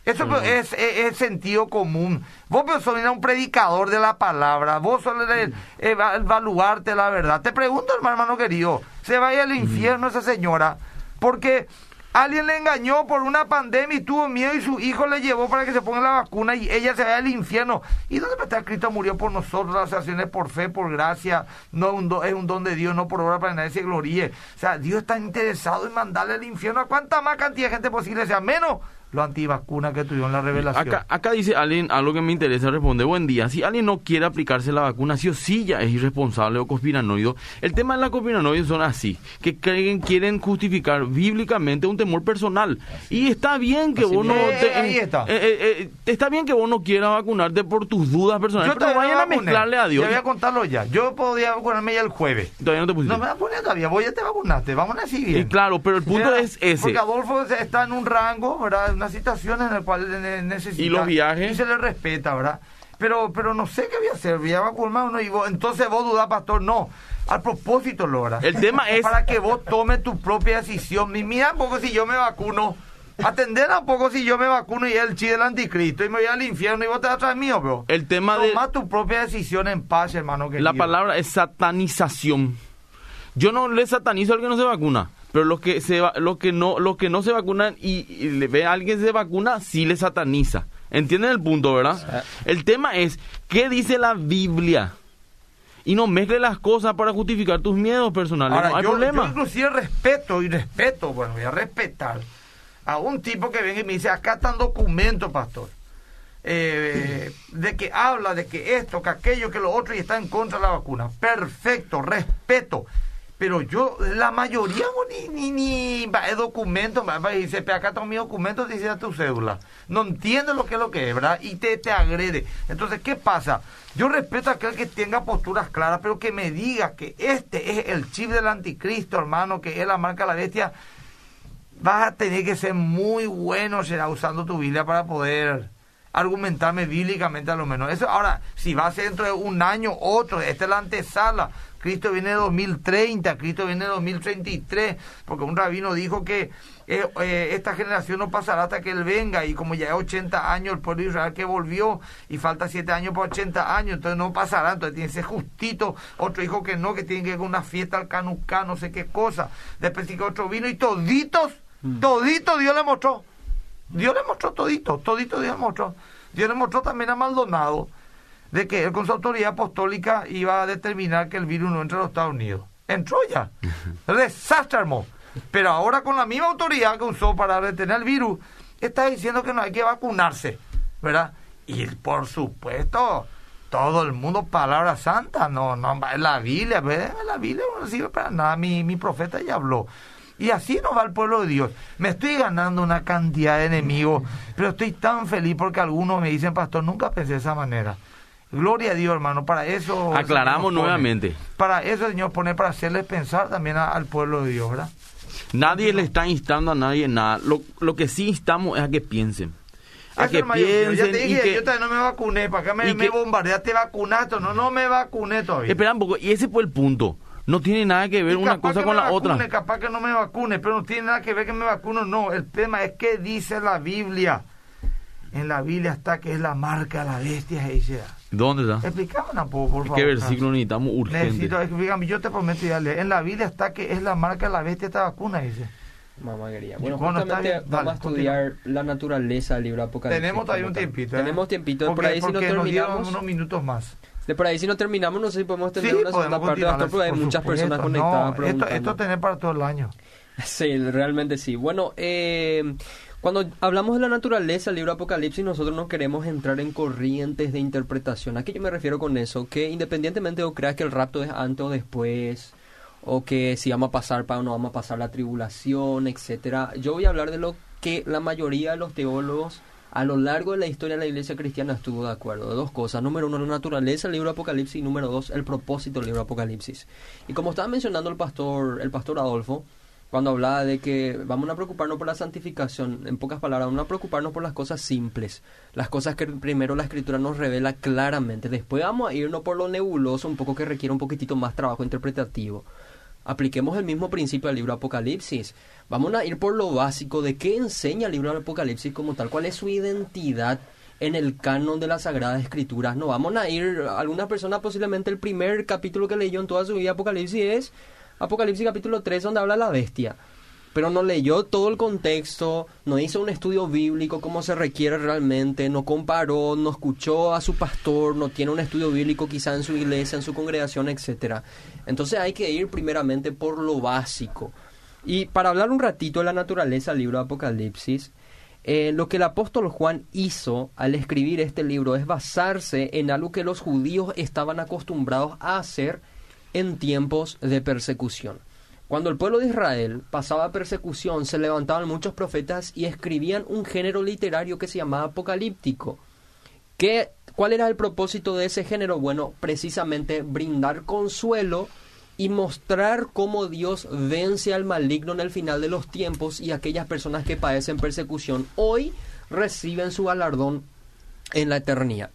Eso es, es, sentido común. Vos sos un predicador de la palabra, vos sos el, evaluarte la verdad. Te pregunto, hermano querido, se vaya al infierno esa señora, porque alguien le engañó por una pandemia y tuvo miedo y su hijo le llevó para que se ponga la vacuna y ella se vaya al infierno. ¿Y dónde está Cristo murió por nosotros? Las acciones por fe, por gracia, no es un don de Dios, no por obra para que nadie se gloríe. O sea, Dios está interesado en mandarle al infierno a cuánta más cantidad de gente posible sea, menos lo antivacuna que tuvieron la revelación. Acá, acá dice alguien algo que me interesa responder. Buen día. Si alguien no quiere aplicarse la vacuna, sí o sí ya es irresponsable o conspiranoido. El tema de la conspiranoide son así, que creen, quieren justificar bíblicamente un temor personal. Y está bien que vos no... Eh, está. Eh, eh, está bien que vos no quieras vacunarte por tus dudas personales, Yo pero vayan a, mezclarle a Dios. Te voy a contarlo ya. Yo podía vacunarme ya el jueves. Todavía no te pusiste. No me vacuné todavía. Voy a te vacunaste. Vamos a seguir. Y claro, pero el punto es ese. Porque Adolfo está en un rango, ¿verdad? Una situación en la cual necesita. ¿Y los viajes? Y se le respeta, ¿verdad? Pero, pero no sé qué voy a hacer. Voy a vacunarme y vos, entonces vos dudás, pastor. No. Al propósito, Lora. El tema es. Para que vos tomes tu propia decisión. Mira un poco si yo me vacuno. Atender a poco si yo me vacuno y el chi del anticristo y me voy al infierno y vos te vas atrás mío, bro. El tema Toma tu propia decisión en paz, hermano. La palabra es satanización. Yo no le satanizo al que no se vacuna. Pero los que se los que no los que no se vacunan y, le ve a alguien se vacuna sí le sataniza. ¿Entienden el punto, verdad? El tema es qué dice la Biblia. Y no mezcle las cosas para justificar tus miedos personales. no hay yo, problema. Yo inclusive respeto y respeto, bueno, voy a respetar a un tipo que viene y me dice, acá están documentos, pastor. Eh, de que habla de que esto, que aquello, que lo otro y está en contra de la vacuna. Perfecto, respeto. Pero yo, la mayoría ni, ni, ni documento, dice, acá están mis documentos, dice tu cédula. No entiende lo que es lo que es, ¿verdad? Y te, te agrede. Entonces, ¿qué pasa? Yo respeto a aquel que tenga posturas claras, pero que me diga que este es el chip del anticristo, hermano, que es la marca de la bestia. Vas a tener que ser muy bueno, será usando tu Biblia para poder argumentarme bíblicamente a lo menos. Eso, ahora, si va dentro de un año, otro, esta es la antesala. Cristo viene de 2030, Cristo viene de 2033, porque un rabino dijo que eh, eh, esta generación no pasará hasta que Él venga, y como ya es 80 años el pueblo de Israel que volvió, y falta 7 años para 80 años, entonces no pasará, entonces tiene que ser justito. Otro dijo que no, que tiene que ir a una fiesta al canucá, no sé qué cosa. Después sí que otro vino, y toditos, mm. toditos Dios le mostró. Dios le mostró todito, todito Dios le mostró. Dios le mostró también a Maldonado de que él con su autoridad apostólica iba a determinar que el virus no entre a los Estados Unidos. Entró ya. Desastre armó. Pero ahora con la misma autoridad que usó para detener el virus, está diciendo que no hay que vacunarse, ¿verdad? Y por supuesto, todo el mundo palabra santa, no, no, la Biblia, la Biblia no sirve para nada, mi, mi profeta ya habló. Y así nos va el pueblo de Dios. Me estoy ganando una cantidad de enemigos, pero estoy tan feliz porque algunos me dicen, pastor, nunca pensé de esa manera. Gloria a Dios, hermano. Para eso. Aclaramos nuevamente. Para eso el Señor pone para hacerles pensar también al pueblo de Dios, ¿verdad? Nadie le está instando a nadie nada. Lo, lo que sí instamos es a que piensen. A que piensen. Yo, ya te dije, yo todavía no me vacuné. ¿Para qué me, me bombardeaste vacunaste? No, no me vacuné todavía. Espera un poco. Y ese fue el punto. No tiene nada que ver una cosa con la vacune, otra. Capaz que no me vacune, pero no tiene nada que ver que me vacuno. No, el tema es que dice la Biblia. En la Biblia está que es la marca de la bestia, dice. ¿Dónde está? Explícame un poco, por favor. ¿Qué versículo necesitamos urgente? Necesito, explícame, yo te prometo ya leer. En la Biblia está que es la marca de la bestia esta vacuna, dice. Mamá quería. Bueno, justamente vamos a estudiar la naturaleza del libro Apocalipsis. Tenemos todavía un tiempito. ¿eh? Tenemos tiempito. por ahí si no terminamos. unos minutos más. De por ahí si no terminamos, no sé si podemos tener una segunda parte, porque hay muchas personas conectadas. esto, esto tener para todo el año. Sí, realmente sí. Bueno, eh, cuando hablamos de la naturaleza, el libro Apocalipsis, nosotros no queremos entrar en corrientes de interpretación. ¿A qué yo me refiero con eso? Que independientemente de creas que el rapto es antes o después, o que si vamos a pasar para o no vamos a pasar la tribulación, etcétera, yo voy a hablar de lo que la mayoría de los teólogos a lo largo de la historia de la iglesia cristiana estuvo de acuerdo. De dos cosas. Número uno, la naturaleza del libro Apocalipsis. Y número dos, el propósito del libro Apocalipsis. Y como estaba mencionando el pastor, el pastor Adolfo, cuando hablaba de que vamos a preocuparnos por la santificación, en pocas palabras, vamos a preocuparnos por las cosas simples, las cosas que primero la escritura nos revela claramente, después vamos a irnos por lo nebuloso, un poco que requiere un poquitito más trabajo interpretativo. Apliquemos el mismo principio al libro Apocalipsis. Vamos a ir por lo básico de qué enseña el libro Apocalipsis como tal, cuál es su identidad en el canon de las Sagradas Escrituras. No vamos a ir, alguna persona posiblemente el primer capítulo que leyó en toda su vida Apocalipsis es Apocalipsis capítulo 3 donde habla la bestia. Pero no leyó todo el contexto, no hizo un estudio bíblico como se requiere realmente, no comparó, no escuchó a su pastor, no tiene un estudio bíblico quizá en su iglesia, en su congregación, etcétera. Entonces hay que ir primeramente por lo básico. Y para hablar un ratito de la naturaleza del libro de Apocalipsis, eh, lo que el apóstol Juan hizo al escribir este libro es basarse en algo que los judíos estaban acostumbrados a hacer en tiempos de persecución. Cuando el pueblo de Israel pasaba persecución, se levantaban muchos profetas y escribían un género literario que se llamaba apocalíptico. ¿Qué, ¿Cuál era el propósito de ese género? Bueno, precisamente brindar consuelo y mostrar cómo Dios vence al maligno en el final de los tiempos y aquellas personas que padecen persecución hoy reciben su galardón en la eternidad.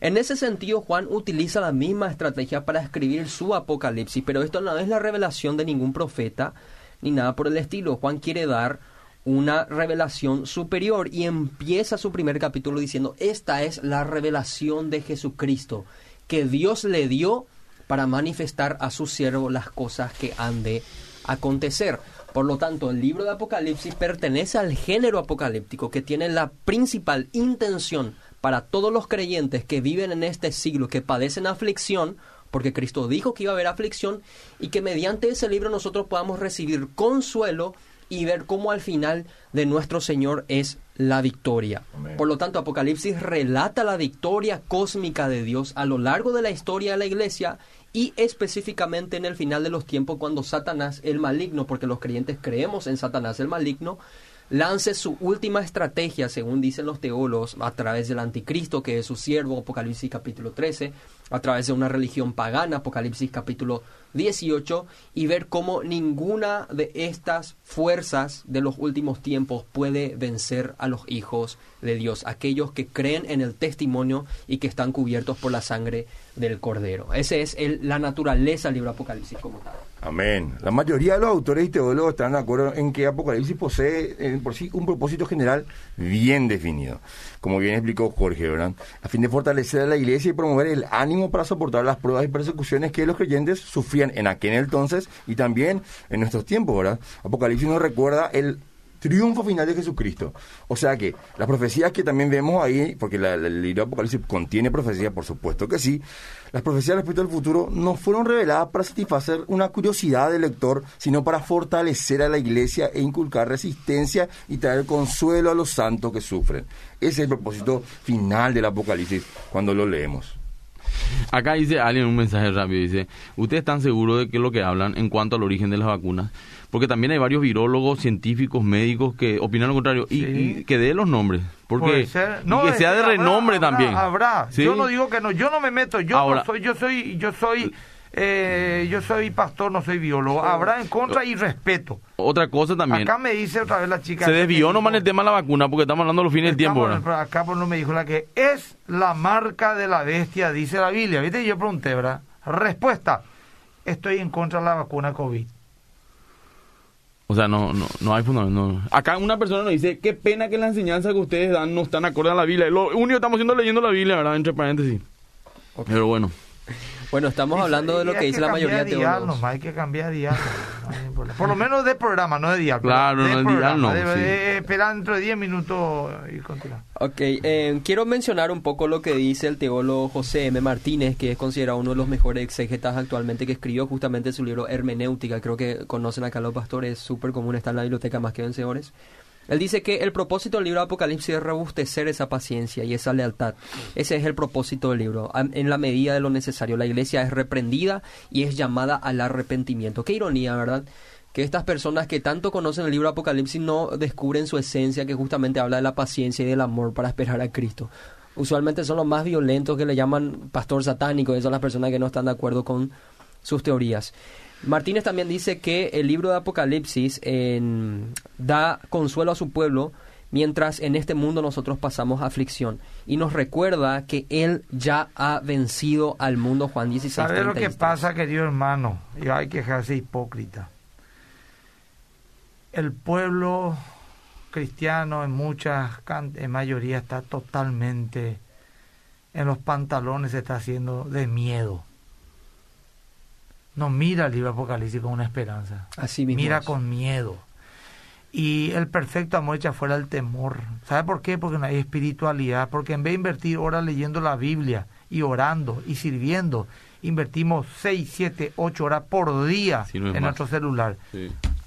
En ese sentido, Juan utiliza la misma estrategia para escribir su Apocalipsis, pero esto no es la revelación de ningún profeta ni nada por el estilo. Juan quiere dar una revelación superior y empieza su primer capítulo diciendo, esta es la revelación de Jesucristo que Dios le dio para manifestar a su siervo las cosas que han de acontecer. Por lo tanto, el libro de Apocalipsis pertenece al género apocalíptico que tiene la principal intención para todos los creyentes que viven en este siglo, que padecen aflicción, porque Cristo dijo que iba a haber aflicción, y que mediante ese libro nosotros podamos recibir consuelo y ver cómo al final de nuestro Señor es la victoria. Por lo tanto, Apocalipsis relata la victoria cósmica de Dios a lo largo de la historia de la iglesia y específicamente en el final de los tiempos cuando Satanás, el maligno, porque los creyentes creemos en Satanás el maligno, lance su última estrategia, según dicen los teólogos, a través del anticristo, que es su siervo, Apocalipsis capítulo 13, a través de una religión pagana, Apocalipsis capítulo 18, y ver cómo ninguna de estas fuerzas de los últimos tiempos puede vencer a los hijos de Dios, aquellos que creen en el testimonio y que están cubiertos por la sangre del Cordero. Esa es el, la naturaleza del libro Apocalipsis como tal. Amén. La mayoría de los autores y teólogos están de acuerdo en que Apocalipsis posee en por sí un propósito general bien definido, como bien explicó Jorge, ¿verdad? A fin de fortalecer a la iglesia y promover el ánimo para soportar las pruebas y persecuciones que los creyentes sufrían en aquel entonces y también en nuestros tiempos, ¿verdad? Apocalipsis nos recuerda el triunfo final de Jesucristo. O sea que las profecías que también vemos ahí, porque el libro de Apocalipsis contiene profecías, por supuesto que sí, las profecías respecto al futuro no fueron reveladas para satisfacer una curiosidad del lector, sino para fortalecer a la iglesia e inculcar resistencia y traer consuelo a los santos que sufren. Ese es el propósito final del Apocalipsis cuando lo leemos. Acá dice alguien un mensaje rápido, dice, ¿ustedes están seguros de que lo que hablan en cuanto al origen de las vacunas? Porque también hay varios virólogos, científicos, médicos que opinan lo contrario y, que dé los nombres, porque no, que sea de renombre también. Habrá, yo no digo que no, yo no me meto, yo no soy, yo soy, yo soy eh, yo soy pastor, no soy biólogo. Habrá en contra y respeto. Otra cosa también. Acá me dice otra vez la chica. Se desvió nomás el tema de la vacuna porque estamos hablando de los fines del tiempo. acá por no me dijo la que es la marca de la bestia, dice la Biblia. ¿Viste? Yo pregunté, ¿verdad? Respuesta. Estoy en contra de la vacuna COVID. O sea, no, no, no hay fundamento. Acá una persona nos dice, qué pena que la enseñanza que ustedes dan no están acorde a la Biblia. Lo único que estamos haciendo leyendo la Biblia, ¿verdad? Entre paréntesis. Pero bueno. Bueno, estamos hablando de lo que dice la mayoría de teólogos. hay que cambiar de dial. Por lo menos de programa, no de dial. Claro, no de dial no. Esperar dentro de 10 minutos y continuar. Ok, eh, quiero mencionar un poco lo que dice el teólogo José M. Martínez, que es considerado uno de los mejores exégetas actualmente, que escribió justamente su libro Hermenéutica. Creo que conocen acá los pastores, súper común, está en la biblioteca más que vencedores. Él dice que el propósito del libro de Apocalipsis es robustecer esa paciencia y esa lealtad. Ese es el propósito del libro. En la medida de lo necesario, la iglesia es reprendida y es llamada al arrepentimiento. Qué ironía, ¿verdad? Que estas personas que tanto conocen el libro Apocalipsis no descubren su esencia, que justamente habla de la paciencia y del amor para esperar a Cristo. Usualmente son los más violentos que le llaman pastor satánico, esas son las personas que no están de acuerdo con sus teorías. Martínez también dice que el libro de Apocalipsis da consuelo a su pueblo mientras en este mundo nosotros pasamos aflicción. Y nos recuerda que Él ya ha vencido al mundo, Juan 16. ¿Sabe lo que pasa, querido hermano? Y hay que dejarse hipócrita. El pueblo cristiano en muchas, en mayoría está totalmente en los pantalones, se está haciendo de miedo no mira el libro Apocalipsis con una esperanza. Así mismo mira con miedo. Y el perfecto amor echa fuera el temor. ¿Sabe por qué? Porque no hay espiritualidad. Porque en vez de invertir horas leyendo la Biblia y orando y sirviendo, invertimos 6, 7, 8 horas por día en nuestro celular.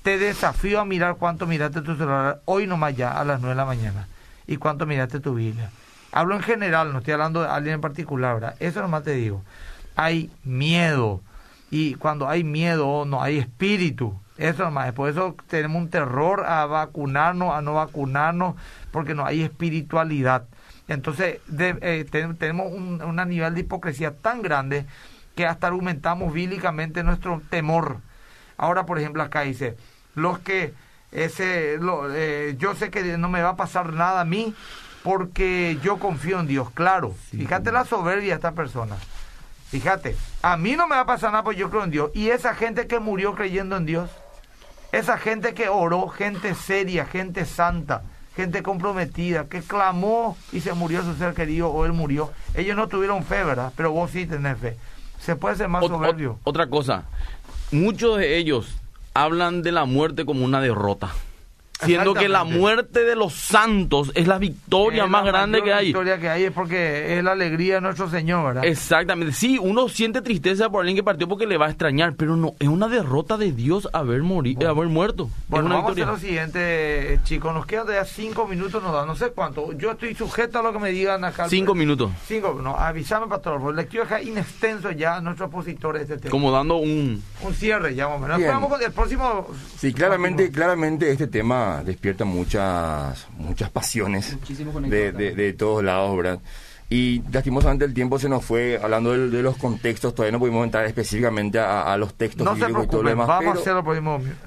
Te desafío a mirar cuánto miraste tu celular hoy nomás ya a las 9 de la mañana. Y cuánto miraste tu Biblia. Hablo en general, no estoy hablando de alguien en particular, ¿verdad? Eso nomás te digo. Hay miedo y cuando hay miedo no hay espíritu. Eso nomás, por eso tenemos un terror a vacunarnos, a no vacunarnos, porque no hay espiritualidad. Entonces eh, tenemos un, nivel de hipocresía tan grande que hasta argumentamos bíblicamente nuestro temor. Ahora, por ejemplo, acá dice, los que ese, eh, yo sé que no me va a pasar nada a mí porque yo confío en Dios. Claro, fíjate la soberbia de esta persona. Fíjate, a mí no me va a pasar nada porque yo creo en Dios. Y esa gente que murió creyendo en Dios, esa gente que oró, gente seria, gente santa, gente comprometida, que clamó y se murió su ser querido o él murió. Ellos no tuvieron fe, ¿verdad? Pero vos sí tenés fe. Se puede ser más soberbio. Otra cosa, muchos de ellos hablan de la muerte como una derrota. Siendo que la muerte de los santos es la victoria más grande que hay. La victoria que hay es porque es la alegría de nuestro Señor, ¿verdad? Exactamente. Sí, uno siente tristeza por alguien que partió porque le va a extrañar, pero no, es una derrota de Dios haber, morido, haber muerto. Bueno, vamos a hacer lo siguiente, eh, chicos. Nos quedan ya cinco minutos, nos da no sé cuánto. Yo estoy sujeto a lo que me digan acá. Cinco minutos. Cinco, no, avísame, pastor. Porque lectura es inextenso ya nuestro opositor de este tema. Como dando un... Un cierre ya, vamos. Nos vamos con el próximo... Sí, claramente, claramente este tema despierta muchas muchas pasiones de, de, de, todos lados, ¿verdad? Y lastimosamente el tiempo se nos fue hablando de, los contextos, todavía no pudimos entrar específicamente a, los textos no y todo lo demás. Vamos a hacerlo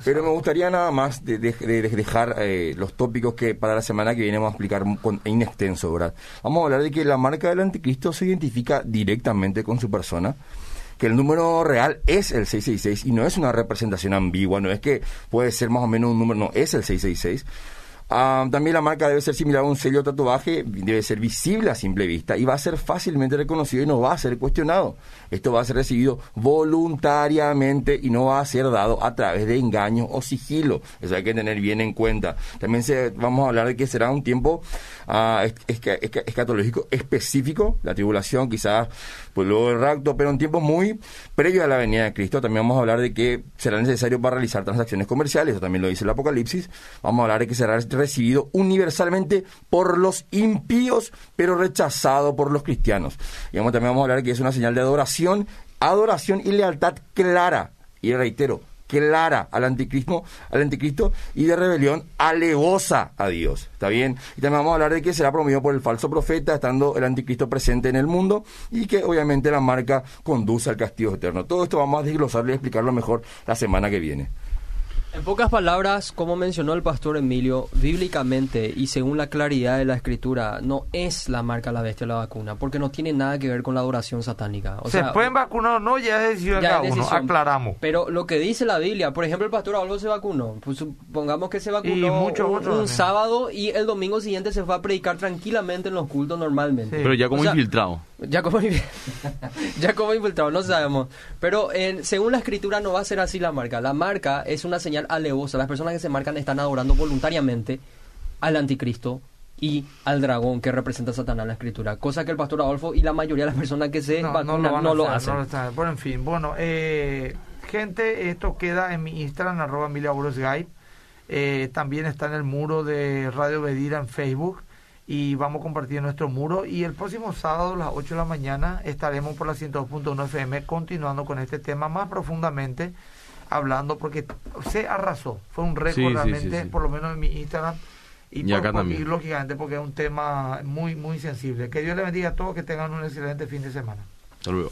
Pero me gustaría nada más de, dejar eh, los tópicos que para la semana que viene vamos a explicar con, en extenso, ¿verdad? Vamos a hablar de que la marca del anticristo se identifica directamente con su persona que el número real es el 666 y no es una representación ambigua, no es que puede ser más o menos un número, no, es el 666 Ah, también la marca debe ser similar a un sello tatuaje, debe ser visible a simple vista y va a ser fácilmente reconocido y no va a ser cuestionado. Esto va a ser recibido voluntariamente y no va a ser dado a través de engaños o sigilo. Eso hay que tener bien en cuenta. También se, vamos a hablar de que será un tiempo uh, escatológico específico, la tribulación quizás, pues luego el rapto, pero un tiempo muy previo a la venida de Cristo. También vamos a hablar de que será necesario para realizar transacciones comerciales, eso también lo dice el Apocalipsis. Vamos a hablar de que será recibido universalmente por los impíos, pero rechazado por los cristianos. Y también vamos a hablar de que es una señal de adoración, adoración y lealtad clara. Y reitero, clara al anticristo, al anticristo y de rebelión alevosa a Dios. ¿Está bien? Y también vamos a hablar de que será promovido por el falso profeta, estando el anticristo presente en el mundo y que obviamente la marca conduce al castigo eterno. Todo esto vamos a desglosarlo y explicarlo mejor la semana que viene. En pocas palabras, como mencionó el pastor Emilio, bíblicamente y según la claridad de la escritura, no es la marca la bestia la vacuna, porque no tiene nada que ver con la adoración satánica. O ¿Se pueden vacunar o no? Ya es decisión de cada uno, aclaramos. Pero lo que dice la Biblia, por ejemplo, el pastor Álvaro se vacunó, pues supongamos que se vacunó un, sábado y el domingo siguiente se fue a predicar tranquilamente en los cultos normalmente. Pero ya como infiltrado. Ya como, ya como infiltrado, no sabemos. Pero en, según la escritura no va a ser así la marca. La marca es una señal alevosa. Las personas que se marcan están adorando voluntariamente al anticristo y al dragón que representa a Satanás en la escritura. Cosa que el pastor Adolfo y la mayoría de las personas que se no, vacunan no lo, hacen. bueno, en fin, bueno, eh, gente, esto queda en mi Instagram, arroba eh, también está en el muro de Radio Bedira en Facebook y vamos a compartir nuestro muro. Y el próximo sábado a las 8 de la mañana estaremos por la 102.1 FM continuando con este tema más profundamente, hablando, porque se arrasó. Fue un récord realmente, por lo menos en mi Instagram. Y, por, lógicamente, porque es un tema muy, muy sensible. Que Dios le bendiga a todos, que tengan un excelente fin de semana. Hasta luego.